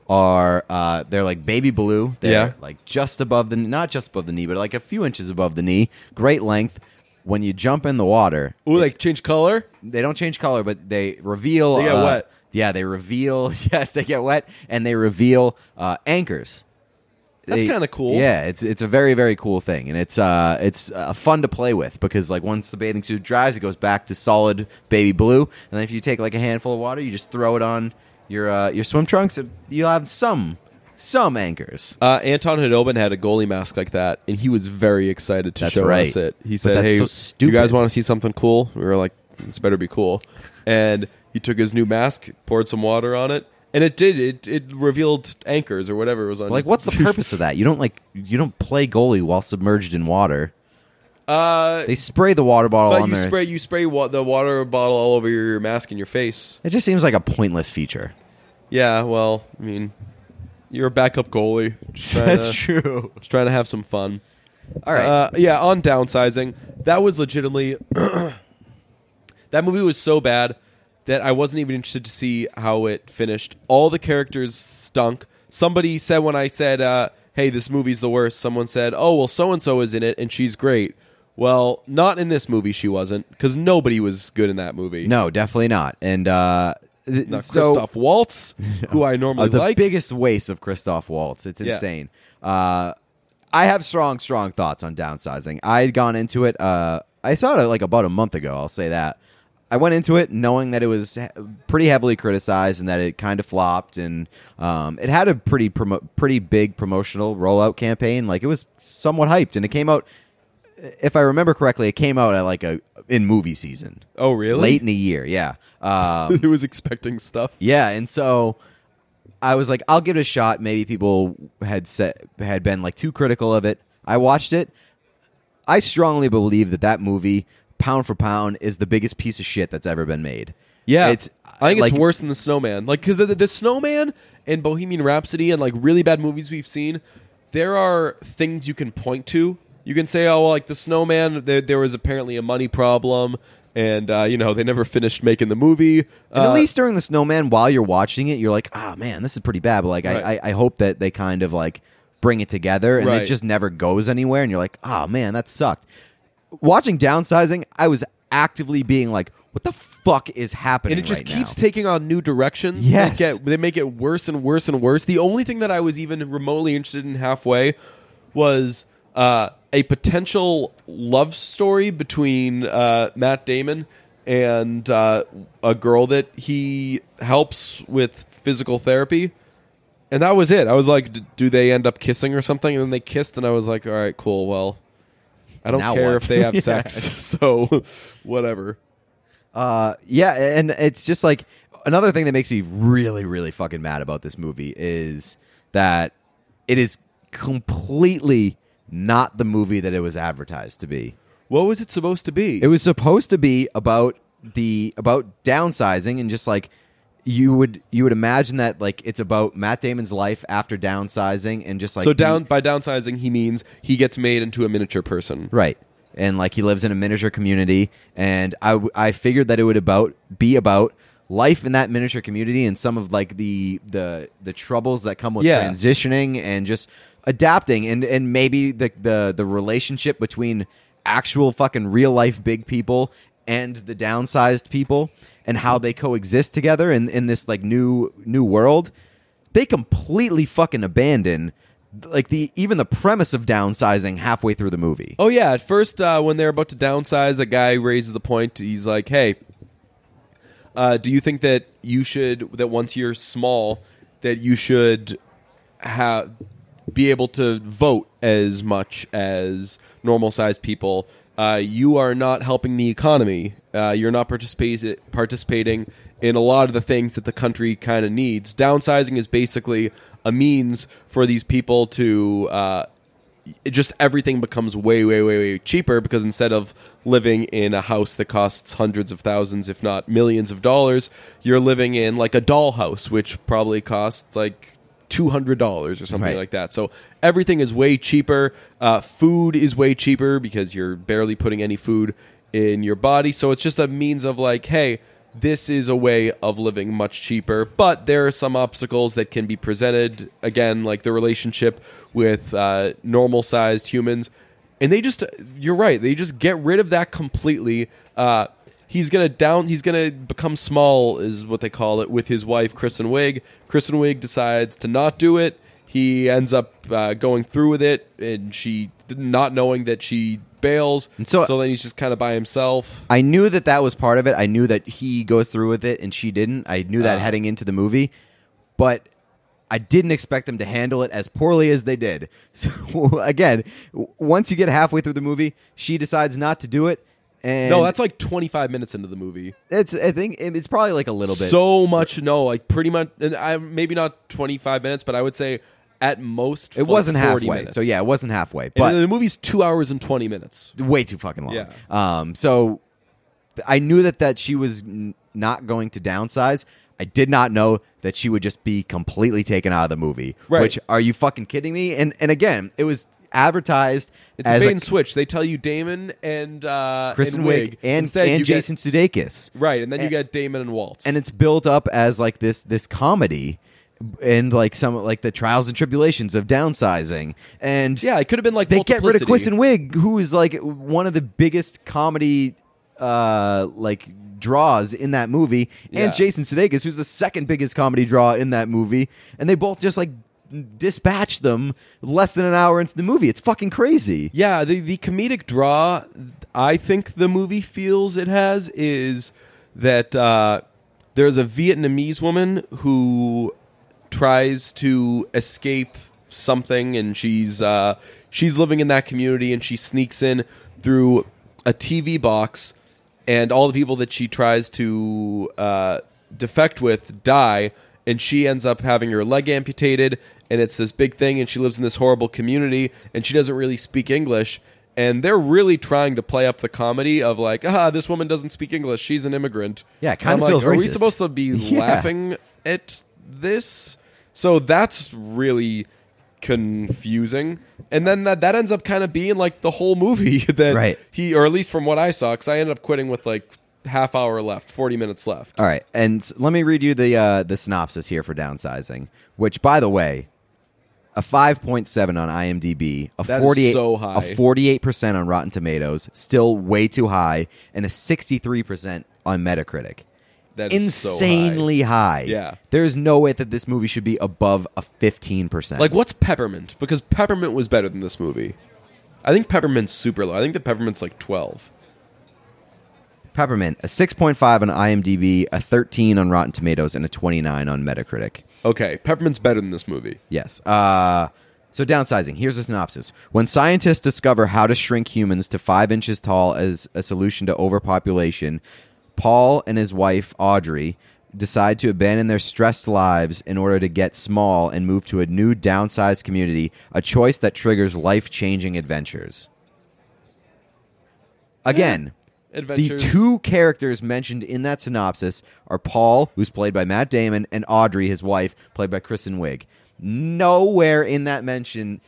are uh, they're like baby blue. They're Yeah. like just above the not just above the knee, but like a few inches above the knee. Great length. When you jump in the water, Ooh, like change color. they don't change color, but they reveal. They get uh, wet. Yeah, they reveal. Yes, they get wet, and they reveal uh, anchors. That's kinda cool. Yeah, it's it's a very very cool thing, and it's uh it's uh, fun to play with because like once the bathing suit dries, it goes back to solid baby blue, and then if you take like a handful of water, you just throw it on your uh, your swim trunks, and you'll have some some anchors. Uh, Anton Khudobin had a goalie mask like that, and he was very excited to That's show right. us it. He said, that's "Hey, so you guys want to see something cool?" We were like, "This better be cool." And he took his new mask, poured some water on it, and it did. It it revealed anchors or whatever it was on. Like, what's the purpose of that? You don't like you don't play goalie while submerged in water. Uh, They spray the water bottle but on you there. spray you spray wa- the water bottle all over your mask and your face. It just seems like a pointless feature. Yeah, well, I mean, you're a backup goalie. Just trying That's to, true. Just trying to have some fun. All right. Uh, yeah, on downsizing, that was legitimately that movie was so bad that I wasn't even interested to see how it finished. All the characters stunk. Somebody said when I said, uh, "Hey, this movie's the worst," someone said, "Oh, well, so and so is in it and she's great." Well, not in this movie. She wasn't because nobody was good in that movie. no, definitely not. And uh, th- so Christoph Waltz, who I normally uh, the like. biggest waste of Christoph Waltz. It's Yeah. insane. Uh, I have strong, strong thoughts on downsizing. I had gone into it. Uh, I saw it like about a month ago. I'll say that. I went into it knowing that it was pretty heavily criticized and that it kind of flopped, and um, it had a pretty promo- pretty big promotional rollout campaign. Like it was somewhat hyped, and it came out. If I remember correctly, it came out at like a in movie season, oh, really? late in the year. Yeah. Um, Who was expecting stuff? yeah, and so I was like, I'll give it a shot. Maybe people had said had been like too critical of it. I watched it. I strongly believe that that movie, pound for pound, is the biggest piece of shit that's ever been made. Yeah, it's. I think like, it's worse than the Snowman. Like because the, the, the Snowman and Bohemian Rhapsody and like really bad movies we've seen, there are things you can point to. You can say, oh, well, like the Snowman, there, there was apparently a money problem, and uh, you know they never finished making the movie. Uh, at least during the Snowman, while you're watching it, you're like, ah, man, this is pretty bad. But like, Right. I, I, I hope that they kind of like bring it together, and Right. it just never goes anywhere. And you're like, ah, man, that sucked. Watching downsizing, I was actively being like, what the fuck is happening? and it just right keeps now? taking on new directions. Yes. they, get, they make it worse and worse and worse. The only thing that I was even remotely interested in halfway was uh, a potential love story between uh, Matt Damon and uh, a girl that he helps with physical therapy. And that was it. I was like, d- do they end up kissing or something? And then they kissed, and I was like, all right, cool. Well, I don't Now care what? if they have Yeah. sex, so whatever. Uh, yeah, and it's just like another thing that makes me really, really fucking mad about this movie is that it is completely not the movie that it was advertised to be. What was it supposed to be? It was supposed to be about the about downsizing and just like you would you would imagine that like it's about Matt Damon's life after downsizing and just like so down by downsizing, he means he gets made into a miniature person. Right. And like he lives in a miniature community, and I, w- I figured that it would about be about life in that miniature community and some of like the the the troubles that come with Yeah. transitioning and just adapting and and maybe the the the relationship between actual fucking real life big people and the downsized people and how they coexist together in in this like new new world they completely fucking abandon like the even the premise of downsizing halfway through the movie. Oh yeah, at first uh, when they're about to downsize, a guy raises the point. He's like, "Hey, uh, do you think that you should that once you're small that you should have be able to vote as much as normal sized people? Uh, you are not helping the economy. Uh, you're not participate- participating in a lot of the things that the country kind of needs. Downsizing is basically a means for these people to uh, it just everything becomes way, way, way, way cheaper because instead of living in a house that costs hundreds of thousands, if not millions of dollars, you're living in like a dollhouse, which probably costs like two hundred dollars or something Right. like that. So everything is way cheaper. Uh, food is way cheaper because you're barely putting any food in your body. So it's just a means of like, hey, this is a way of living much cheaper. But there are some obstacles that can be presented. Again, like the relationship with uh, normal sized humans. And they just, you're right, they just get rid of that completely. Uh, he's gonna down he's gonna become small is what they call it with his wife kristen wiig kristen wiig decides to not do it he ends up uh, going through with it and she not knowing that she bails And so- so then he's just kind of by himself I knew that that was part of it. I knew that he goes through with it and she didn't. I knew that Ah. heading into the movie, but I didn't expect them to handle it as poorly as they did. So again, once you get halfway through the movie, she decides not to do it. And no that's like 25 minutes into the movie it's. I think it's probably like a little bit. so much no like pretty much and I, maybe not 25 minutes but i would say at most it wasn't 40 halfway. minutes. So yeah, it wasn't halfway. and But the movie's two hours and 20 minutes way too fucking long. Yeah. Um. So I knew that that she was n- not going to downsize. I did not know that she would just be completely taken out of the movie. Right. Which are you fucking kidding me? And and again, it was advertised It's as a bait and switch. They tell you Damon and uh, Kristen and Wiig and Instead, and you get- Jason Sudeikis. right, and then you get Damon and Waltz. and it's built up as like this this comedy and like some like the trials and tribulations of downsizing and yeah, it could have been like they get rid of Multiplicity. and Wiig who is like one of the biggest comedy uh like draws in that movie, Yeah. and Jason Sudeikis, who's the second biggest comedy draw in that movie, and they both just like dispatch them less than an hour into the movie. It's fucking crazy. Yeah, the the comedic draw I think the movie feels it has is that uh, there's a Vietnamese woman who tries to escape something, and she's uh, she's living in that community, and she sneaks in through a TV box, and all the people that she tries to uh, defect with die, and she ends up having her leg amputated, and it's this big thing, and she lives in this horrible community, and she doesn't really speak English. And they're really trying to play up the comedy of like, ah, this woman doesn't speak English. She's an immigrant. Yeah, it And kinda I'm like, feels Are we supposed to be Yeah. laughing at this? So that's really confusing. And then that that ends up kind of being like the whole movie that Right. he, or at least from what I saw, because I ended up quitting with like half hour left, forty minutes left. All right, and let me read you the uh, the synopsis here for downsizing. Which, by the way, a five point seven on IMDb, a That is forty eight so high. a forty eight percent on Rotten Tomatoes, still way too high, and a sixty three percent on Metacritic. That is so high. Insanely high. Yeah. there's no way that this movie should be above a fifteen percent. Like what's Peppermint? Because Peppermint was better than this movie. I think Peppermint's super low. I think the Peppermint's like twelve. Peppermint? A six point five on IMDb, a thirteen on Rotten Tomatoes, and a twenty nine on Metacritic. Okay, Peppermint's better than this movie. Yes. Uh, so downsizing. Here's a synopsis. When scientists discover how to shrink humans to five inches tall as a solution to overpopulation, Paul and his wife Audrey decide to abandon their stressed lives in order to get small and move to a new downsized community, a choice that triggers life-changing adventures. Again, the Adventures. two characters mentioned in that synopsis are Paul, who's played by Matt Damon, and Audrey, his wife, played by Kristen Wiig. Nowhere in that mention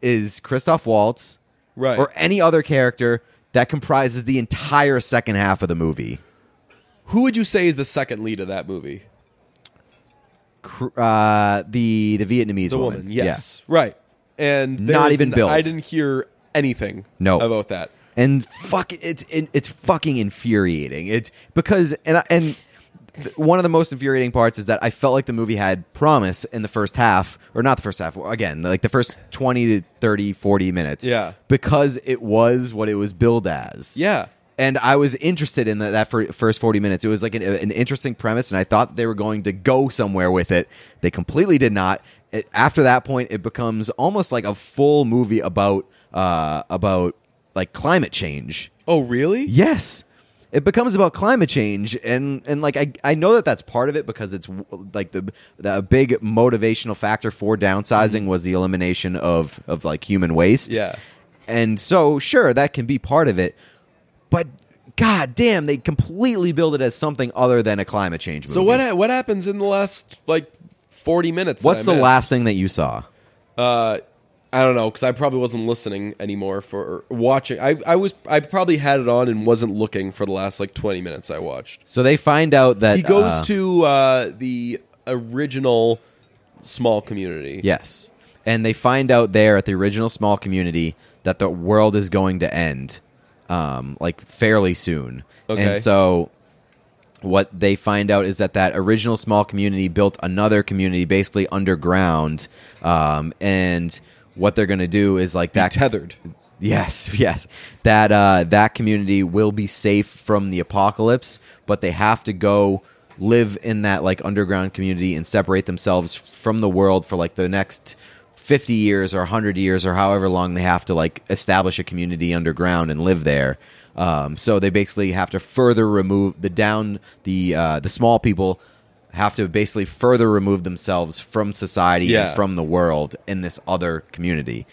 is Christoph Waltz Right. or any other character that comprises the entire second half of the movie. Who would you say is the second lead of that movie? Uh, the the Vietnamese The woman, woman, yes, right. And Not even n- built. I didn't hear anything. No. about that. and fuck it, it's it, it's fucking infuriating. It's because and I- and one of the most infuriating parts is that I felt like the movie had promise in the first half or not the first half again like the first 20 to 30 40 minutes Yeah. because it was what it was billed as Yeah, and I was interested in the, that fir- first 40 minutes. It was like an, an interesting premise, and I thought they were going to go somewhere with it. They completely did not. It, after that point, it becomes almost like a full movie about uh, about like climate change. Oh, really? Yes. It becomes about climate change, and, and like I, I know that that's part of it because it's like the the big motivational factor for downsizing was the elimination of of like human waste. Yeah. And so, sure, that can be part of it, but god damn, they completely build it as something other than a climate change movie. So what ha- what happens in the last like forty minutes? that What's I the missed? last thing that you saw? Uh, I don't know because I probably wasn't listening anymore for watching. I I was I probably had it on and wasn't looking for the last like twenty minutes I watched. So they find out that He goes uh, to uh, the original small community. Yes. And they find out there at the original small community that the world is going to end, um, like fairly soon. Okay. And so what they find out is that that original small community built another community basically underground. Um, and what they're going to do is like that tethered. Yes, yes. That uh, that community will be safe from the apocalypse, but they have to go live in that like underground community and separate themselves from the world for like the next 50 years or 100 years or however long they have to like establish a community underground and live there. Um, so they basically have to further remove the down the uh, the small people have to basically further remove themselves from society Yeah. and from the world in this other community.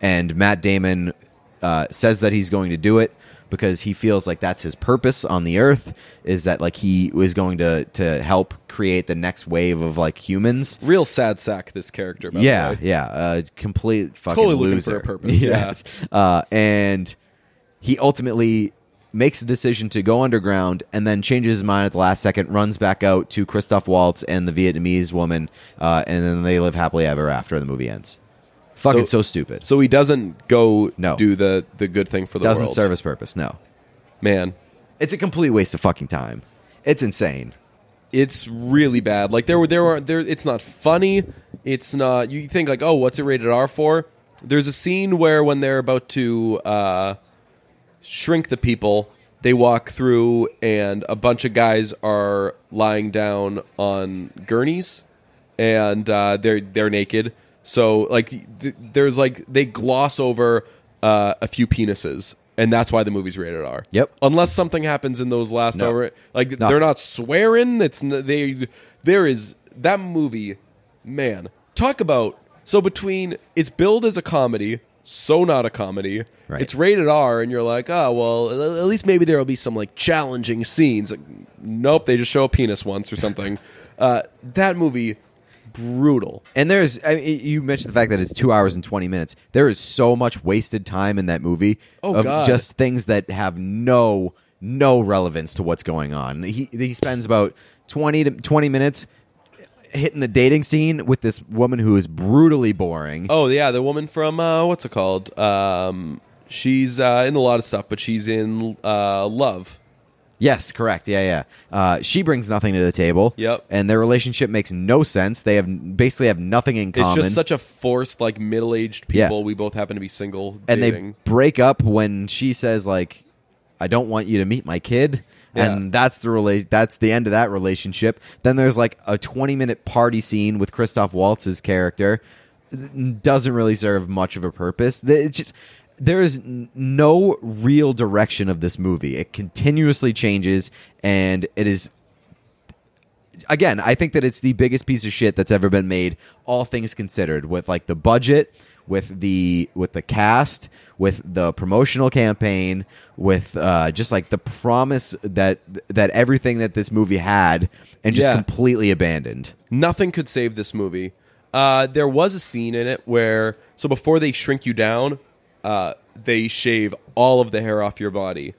And Matt Damon uh, says that he's going to do it because he feels like that's his purpose on the earth is that like he was going to to help create the next wave of like humans. Real sad sack. This character. By Yeah, way. yeah, uh, complete fucking Totally looking loser. for a purpose, yeah. uh, and he ultimately makes a decision to go underground and then changes his mind at the last second, runs back out to Christoph Waltz and the Vietnamese woman, uh, and then they live happily ever after. And the movie ends. Fucking so, So- stupid. So he doesn't go No. do the the good thing for the Doesn't world. serve his purpose. No, Man, it's a complete waste of fucking time. It's insane. it's really bad. Like there were there are there. It's not funny. It's not. You think like, oh, what's it rated R for? There's a scene where when they're about to uh, shrink the people, they walk through and a bunch of guys are lying down on gurneys, and uh, they're they're naked. So like th- there's like they gloss over uh, a few penises. And that's why the movie's rated R. Yep. Unless something happens in those last No. over, like Nothing. they're not swearing. It's n- they. There is that movie, man. Talk about so between it's billed as a comedy, so not a comedy. Right. It's rated R, and you're like, oh well, at at least maybe there will be some like challenging scenes. Like, nope, they just show a penis once or something. uh, that movie, brutal. And there's, I mean, you mentioned the fact that it's two hours and 20 minutes. There is so much wasted time in that movie Oh, of God. just things that have no, no relevance to what's going on. He, he spends about 20 to 20 minutes hitting the dating scene with this woman who is brutally boring. Oh yeah, the woman from uh, what's it called? Um, she's uh, in a lot of stuff, but she's in uh, Love. Yes, correct. Yeah, yeah. Uh, she brings nothing to the table. Yep. And their relationship makes no sense. They have basically have nothing in common. It's just such a forced, like middle-aged Yeah. people. We both happen to be single, and dating. they break up when she says like i don't want you to meet my kid Yeah. and that's the rela- that's the end of that relationship then there's like a 20 minute party scene with christoph waltz's character doesn't really serve much of a purpose it's just there is no real direction of this movie it continuously changes and it is again, I think that it's the biggest piece of shit that's ever been made, all things considered, with like the budget, with the with the cast, with the promotional campaign, with uh, just like the promise that that everything that this movie had, and just Yeah. completely abandoned. Nothing could save this movie. Uh, there was a scene in it where, so before they shrink you down, uh, they shave all of the hair off your body.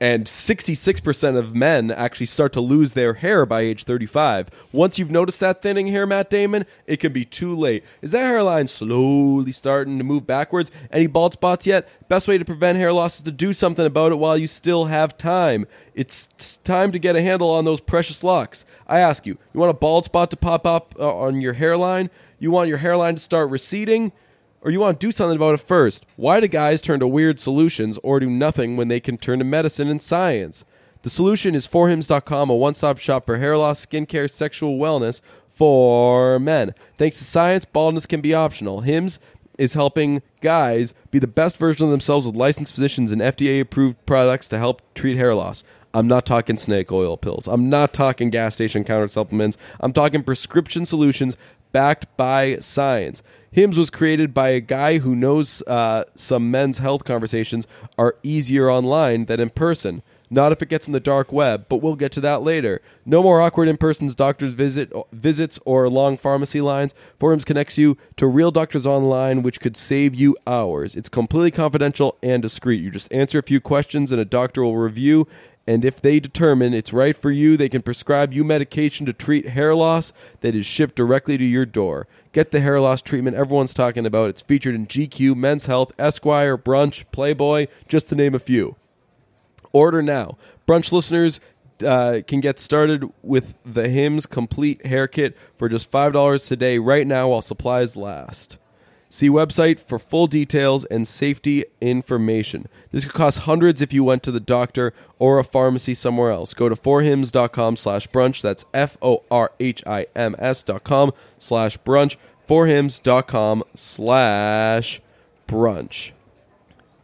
And 66% of men actually start to lose their hair by age 35. Once you've noticed that thinning hair, Matt Damon, it can be too late. Is that hairline slowly starting to move backwards? Any bald spots yet? Best way to prevent hair loss is to do something about it while you still have time. It's time to get a handle on those precious locks. I ask you, you want a bald spot to pop up uh, on your hairline? You want your hairline to start receding? Or you want to do something about it first? Why do guys turn to weird solutions or do nothing when they can turn to medicine and science? The solution is forhims.com, a one stop shop for hair loss, skincare, sexual wellness for men. Thanks to science, baldness can be optional. Hims is helping guys be the best version of themselves with licensed physicians and FDA approved products to help treat hair loss. I'm not talking snake oil pills. I'm not talking gas station counter supplements. I'm talking prescription solutions backed by science. Hims was created by a guy who knows uh, some men's health conversations are easier online than in person. Not if it gets on the dark web, but we'll get to that later. No more awkward in-person doctors visit visits or long pharmacy lines. Forhims connects you to real doctors online, which could save you hours. It's completely confidential and discreet. You just answer a few questions, and a doctor will review. And if they determine it's right for you, they can prescribe you medication to treat hair loss that is shipped directly to your door. Get the hair loss treatment everyone's talking about. It's featured in GQ, Men's Health, Esquire, Brunch, Playboy, just to name a few. Order now. Brunch listeners uh, can get started with the Hims Complete Hair Kit for just $5 today, right now, while supplies last. See website for full details and safety information. This could cost hundreds if you went to the doctor or a pharmacy somewhere else. Go to forhims.com slash brunch. That's F-O-R-H-I-M-S dot com slash brunch. Forhims.com slash brunch.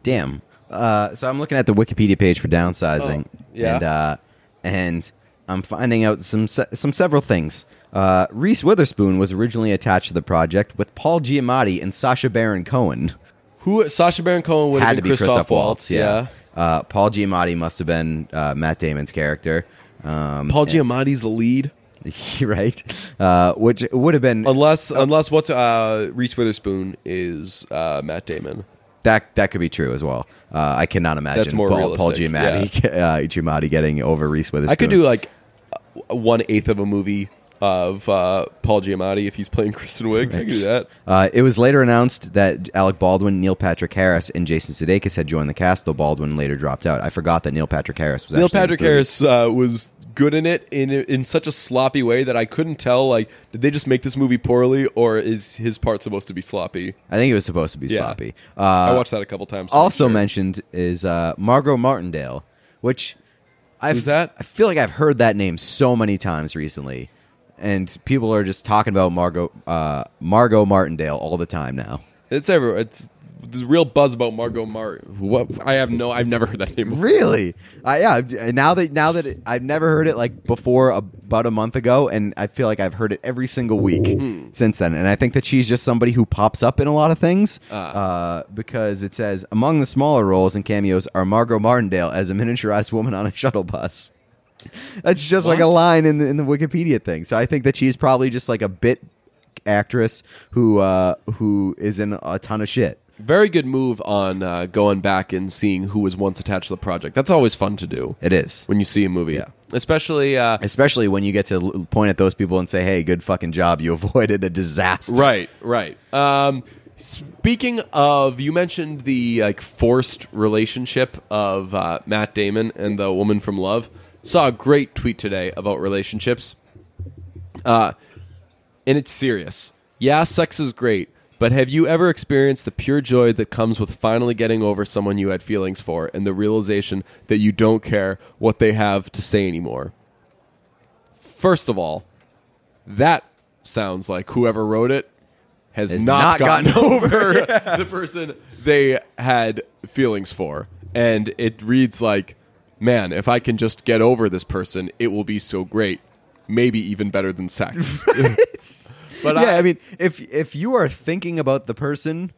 Damn. Uh, so I'm looking at the Wikipedia page for downsizing, Oh, yeah? and uh, and I'm finding out some se- some several things. Uh, Reese Witherspoon was originally attached to the project with Paul Giamatti and Sacha Baron Cohen. Who Sacha Baron Cohen would have been be Christoph, Christoph Waltz, yeah. Uh, Paul Giamatti must have been uh, Matt Damon's character. Um, Paul Giamatti's the lead, right? Uh, which would have been unless unless what's uh, Reese Witherspoon is uh, Matt Damon. that that could be true as well. Uh, I cannot imagine That's more Paul, Paul Giamatti, uh, Giamatti getting over Reese Witherspoon. I could do like one eighth of a movie of uh, Paul Giamatti if he's playing Kristen Wiig. I could do that. Uh, it was later announced that Alec Baldwin, Neil Patrick Harris, and Jason Sudeikis had joined the cast, though Baldwin later dropped out. I forgot that Neil Patrick Harris was Neil actually in this Patrick movie. Harris uh, was good in it in in such a sloppy way that I couldn't tell. Like, did they just make this movie poorly, or is his part supposed to be sloppy? I think it was supposed to be Yeah. sloppy. Uh, I watched that a couple times. to make also sure. mentioned is uh, Margot Martindale, which I've, Who's that? I feel like I've heard that name so many times recently, and people are just talking about Margot uh, Margot Martindale all the time now. It's everywhere. It's the real buzz about Margot Mart. What I have no, I've never heard that name. before. Really? I yeah. Now that now that it, I've never heard it like before about a month ago, and I feel like I've heard it every single week Hmm. since then. And I think that she's just somebody who pops up in a lot of things Ah. uh, because it says among the smaller roles and cameos are Margot Martindale as a miniaturized woman on a shuttle bus. That's just like a line in the, in the Wikipedia thing. So I think that she's probably just like a bit actress who uh, who is in a ton of shit. Very good move on uh, going back and seeing who was once attached to the project. That's always fun to do It is. when you see a movie, Yeah. especially. Uh, Especially when you get to l- point at those people and say, "Hey, good fucking job! You avoided a disaster." Right, right. Um, speaking of, you mentioned the like forced relationship of uh, Matt Damon and the woman from Love. Saw a great tweet today about relationships, uh, and it's serious. Yeah, sex is great, but have you ever experienced the pure joy that comes with finally getting over someone you had feelings for, and the realization that you don't care what they have to say anymore? First of all, that sounds like whoever wrote it has, Has not, not gotten, gotten over the person they had feelings for. And it reads like, man, if I can just get over this person, it will be so great. Maybe even better than sex. but yeah, I, mean, if if you are thinking about the person,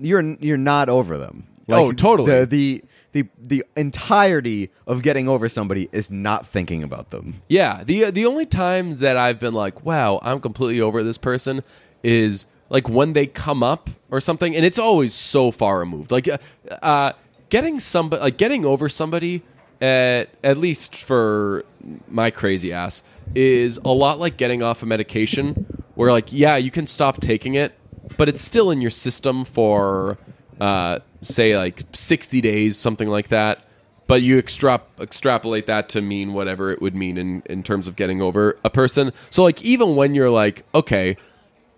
you're you're not over them. Oh, totally. The, the the the entirety of getting over somebody is not thinking about them. Yeah, the the only times that I've been like, "Wow, I'm completely over this person," is like when they come up or something, and it's always so far removed. Like, uh, uh, getting somebody, like getting over somebody, at at least for my crazy ass, is a lot like getting off a medication, where like, yeah, you can stop taking it, but it's still in your system for, uh, say, like sixty days, something like that but you extrap- extrapolate that to mean whatever it would mean in, in terms of getting over a person. So, like, even when you're like, okay,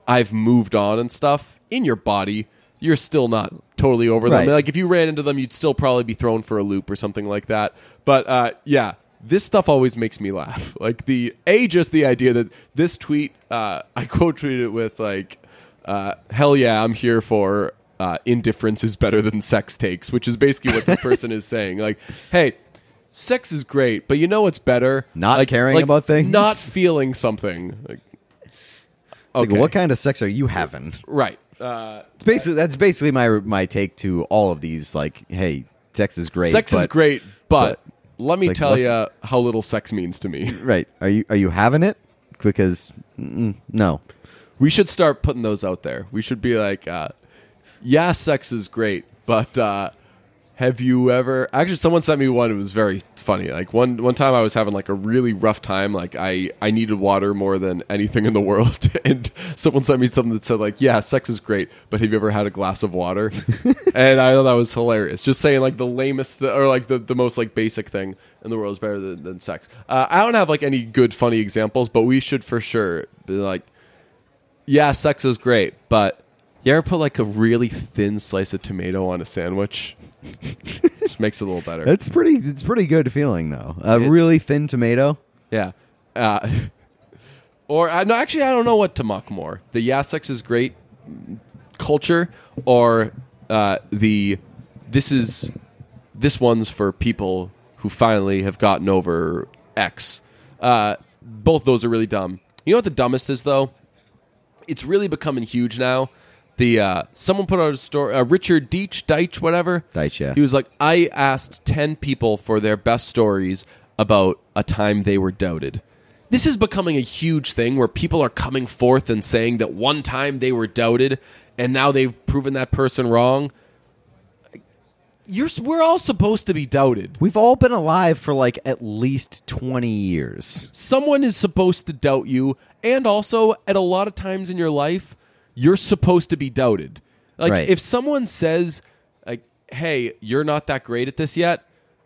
I've moved on and stuff, in your body, you're still not totally over them. Right. Like, if you ran into them, you'd still probably be thrown for a loop or something like that. But uh, yeah, this stuff always makes me laugh. Like, the A, just the idea that this tweet, uh, I quote tweeted it with, like, uh, hell yeah, I'm here for uh, indifference is better than sex takes, which is basically what the person is saying. Like, hey, sex is great, but you know what's better? Not like, caring like, about things? not feeling something. Like, Like, what kind of sex are you having? right? Uh, It's basically that's basically my my take to all of these. Like, hey, sex is great. sex is but- great, but, let me Like, tell what- you how little sex means to me. Right? Are you are you having it? Because mm, no. We should start putting those out there. We should be like, uh, yeah, sex is great, but uh, have you ever? Actually, someone sent me one. It was very funny. Like one one time, I was having like a really rough time. Like I I needed water more than anything in the world, and someone sent me something that said like, yeah, sex is great, but have you ever had a glass of water? and I thought that was hilarious. Just saying like the lamest or like the, the most like basic thing in the world is better than, than sex. Uh, I don't have like any good funny examples, but we should for sure be like yeah, sex is great, but you ever put like a really thin slice of tomato on a sandwich? Just makes it a little better. It's pretty. It's pretty good feeling though. A It- really thin tomato. yeah. Uh, or I no, actually, I don't know what to mock more: the yeah, sex is great culture, or uh, the this is this one's for people who finally have gotten over X. Uh, both those are really dumb. You know what the dumbest is though? it's really becoming huge now. The uh, someone put out a story. Uh, Richard Deitch, Deitch, whatever. Deitch, yeah. He was like, I asked ten people for their best stories about a time they were doubted. This is becoming a huge thing where people are coming forth and saying that one time they were doubted, and now they've proven that person wrong. You're, we're all supposed to be doubted. We've all been alive for like at least twenty years. someone is supposed to doubt you and also at a lot of times in your life you're supposed to be doubted like Right. if someone says like hey you're not that great at this yet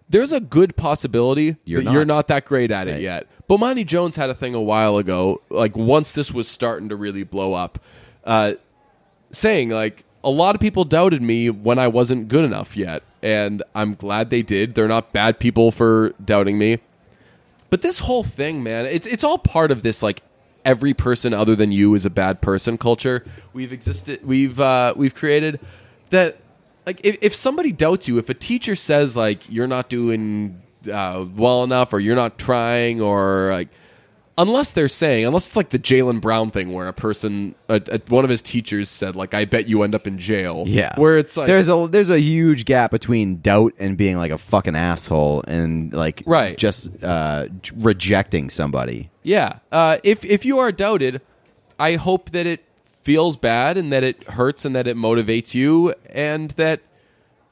there's a good possibility You're that you're not. not that great at it Right. yet bomani jones had a thing a while ago like once this was starting to really blow up uh, saying like a lot of people doubted me when I wasn't good enough yet, and I'm glad they did. They're not bad people for doubting me. But this whole thing, man, it's it's all part of this like every person other than you is a bad person culture. We've existed we've uh we've created that like if, if somebody doubts you, if a teacher says like you're not doing uh, well enough or you're not trying or like unless they're saying unless it's like the Jaylen Brown thing where a person a, a, one of his teachers said like I bet you end up in jail. Yeah, Where it's like there's a there's a huge gap between doubt and being like a fucking asshole and like Right. just uh, rejecting somebody. Yeah. Uh, if if you are doubted, I hope that it feels bad and that it hurts and that it motivates you and that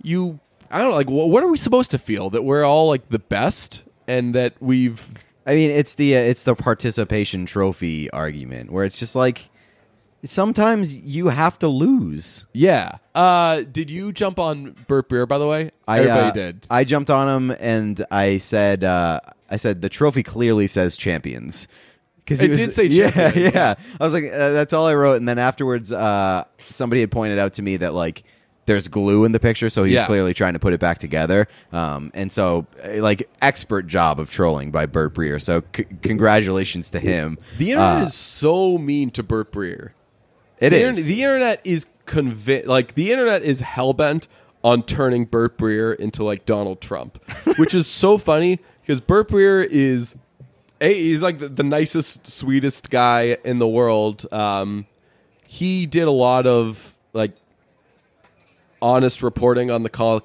you I don't know like what are we supposed to feel that we're all like the best and that we've I mean, it's the uh, it's the participation trophy argument where it's just like sometimes you have to lose. yeah. Uh, did you jump on Burt Breer by the way? I, Everybody uh, did. I jumped on him and I said, uh, I said the trophy clearly says champions. Because It did say yeah, yeah. I was like, uh, that's all I wrote. And then afterwards, uh, somebody had pointed out to me that like there's glue in the picture, so he's Yeah. clearly trying to put it back together. Um, and so, uh, like, expert job of trolling by Burt Breer. So, c- congratulations to him. The internet Uh, is so mean to Burt Breer. it the is. Internet, the internet is convi- like the internet is hellbent on turning Burt Breer into like Donald Trump, which is so funny because Burt Breer is a he's like the, the nicest, sweetest guy in the world. Um, he did a lot of like honest reporting on the Colin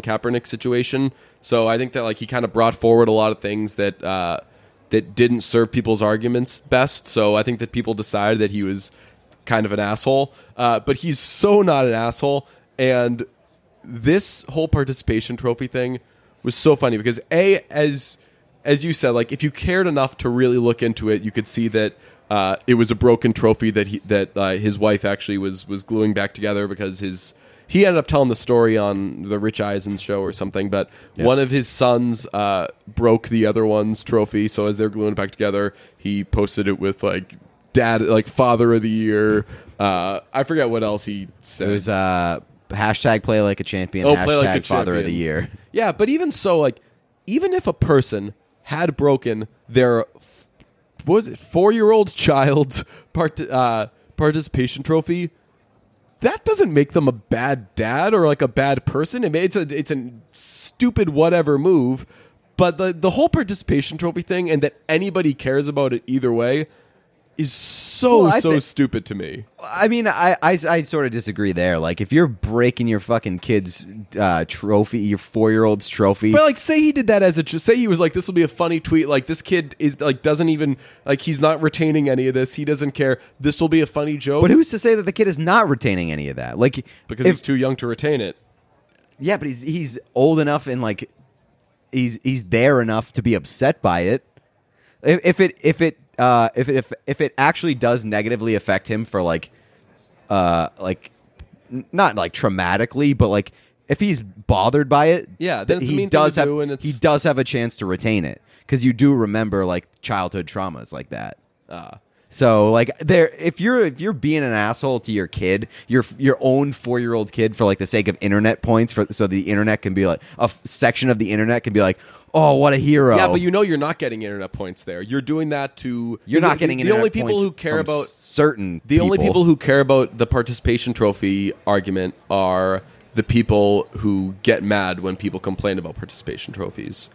Kaepernick situation. So I think that like he kind of brought forward a lot of things that uh, that didn't serve people's arguments best. So I think that people decided that he was kind of an asshole. Uh, but he's so not an asshole. And this whole participation trophy thing was so funny because a as as you said, like if you cared enough to really look into it, you could see that uh, it was a broken trophy that he that uh, his wife actually was was gluing back together because his he ended up telling the story on the Rich Eisen show or something. But one of his sons uh, broke the other one's trophy, so as they're gluing it back together, he posted it with like dad, like father of the year. Uh, I forget what else he said. it was uh, hashtag play like a champion, Oh, hashtag play like father of the year. Yeah, but even so, like, even if a person had broken their, what was it, four year old child's part, uh, participation trophy, that doesn't make them a bad dad or like a bad person. It's a it's a stupid whatever move, but the the whole participation trophy thing and that anybody cares about it either way, is so Well, so thi- stupid to me. I mean, I, I, I sort of disagree there. Like, if you're breaking your fucking kid's uh, trophy, your four year old's trophy, But like, say he did that as a say he was like, this will be a funny tweet. Like, this kid is like doesn't even like he's not retaining any of this. He doesn't care. This will be a funny joke. but who's to say that the kid is not retaining any of that? Like, because if, he's too young to retain it. yeah, but he's he's old enough and like he's he's there enough to be upset by it. If, if it if it uh, if it, if if it actually does negatively affect him for like uh like n- not like traumatically, but like if he's bothered by it, Yeah, then it's a he mean thing does to have do, and it's- he does have a chance to retain it because you do remember like childhood traumas like that. Uh, So like there if you're if you're being an asshole to your kid, your your own 4-year-old kid for like the sake of internet points for so the internet can be like a f- section of the internet can be like, "Oh, what a hero." Yeah, but you know you're not getting internet points there. You're doing that to you're not getting the, only people who care about certain the only people who care about the participation trophy argument are the people who get mad when people complain about participation trophies.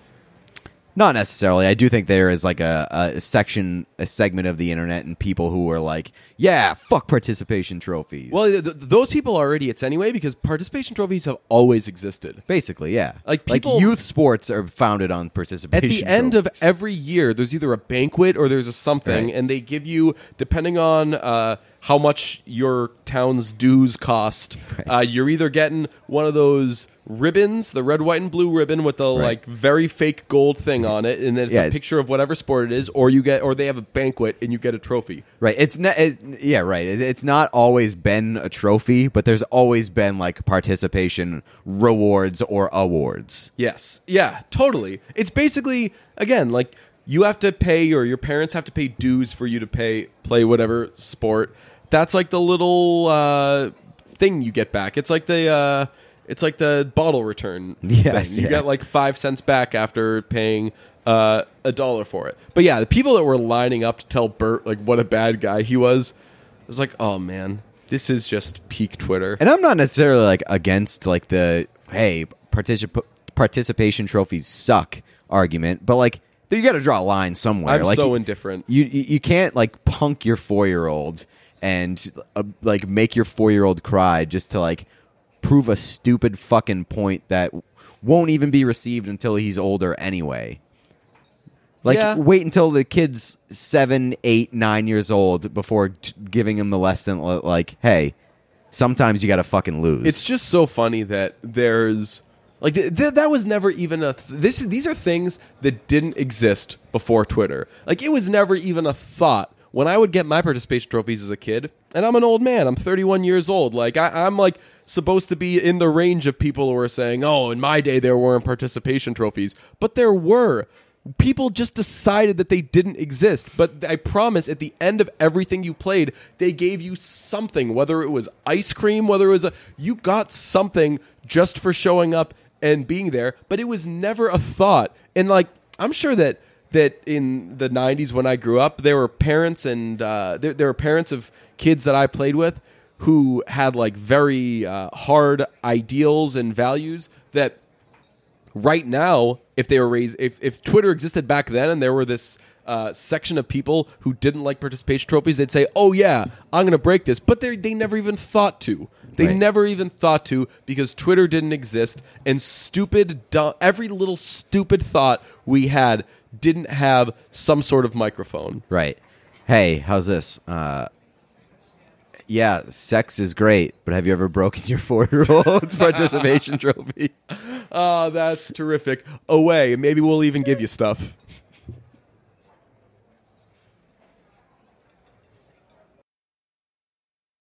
Not necessarily. I do think there is like a, a section, a segment of the internet, and people who are like, "Yeah, fuck participation trophies." Well, th- th- those people are idiots anyway because participation trophies have always existed. basically, yeah. Like, people- youth sports are founded on participation. At the end of every year, there's either a banquet or there's a something, Right. and they give you, depending on uh, how much your town's dues cost, uh, you're either getting one of those ribbons, the red, white, and blue ribbon with the like very fake gold thing on it, and then it's Yeah, a picture of whatever sport it is, or you get, or they have a banquet and you get a trophy. right, it's not. It's, yeah, right. It, it's not always been a trophy, but there's always been like participation rewards or awards. Yes. Yeah, totally. It's basically again like you have to pay or your parents have to pay dues for you to pay play whatever sport. That's like the little uh, thing you get back. It's like the uh, it's like the bottle return Yes, thing. You yeah. get like 5 cents back after paying uh, a dollar for it. But yeah, the people that were lining up to tell Burt like what a bad guy he was, it was like, "Oh man, this is just peak Twitter." And I'm not necessarily like against like the hey particip- participation trophies suck argument, but like you got to draw a line somewhere. I'm like so you- indifferent. You you you can't like punk your four year old and uh, like make your four year old cry just to like prove a stupid fucking point that won't even be received until he's older anyway. Like Yeah. wait until the kid's seven, eight, nine years old before t- giving him the lesson. Like, hey, sometimes you got to fucking lose. It's just so funny that there's like th- th- that was never even a th- this. These are things that didn't exist before Twitter. Like it was never even a thought when I would get my participation trophies as a kid. And I'm an old man. I'm 31 years old. Like I, I'm like supposed to be in the range of people who are saying, "Oh, in my day there weren't participation trophies," but there were. People just decided that they didn't exist. But I promise, at the end of everything you played, they gave you something. Whether it was ice cream, whether it was a, you got something just for showing up and being there. But it was never a thought. And like, I'm sure that that in the 90s when I grew up, there were parents and uh, there, there were parents of kids that I played with who had like very uh, hard ideals and values that right now, if they were raised, if, if Twitter existed back then and there were this uh, section of people who didn't like participation trophies, they'd say, "Oh yeah, I'm going to break this," but they they never even thought to. They Right. never even thought to because Twitter didn't exist, and stupid, dumb, every little stupid thought we had didn't have some sort of microphone. Right. Hey, how's this? Uh, yeah, sex is great, but have you ever broken your four year old's participation trophy? Oh, that's terrific. Away. Maybe we'll even give you stuff.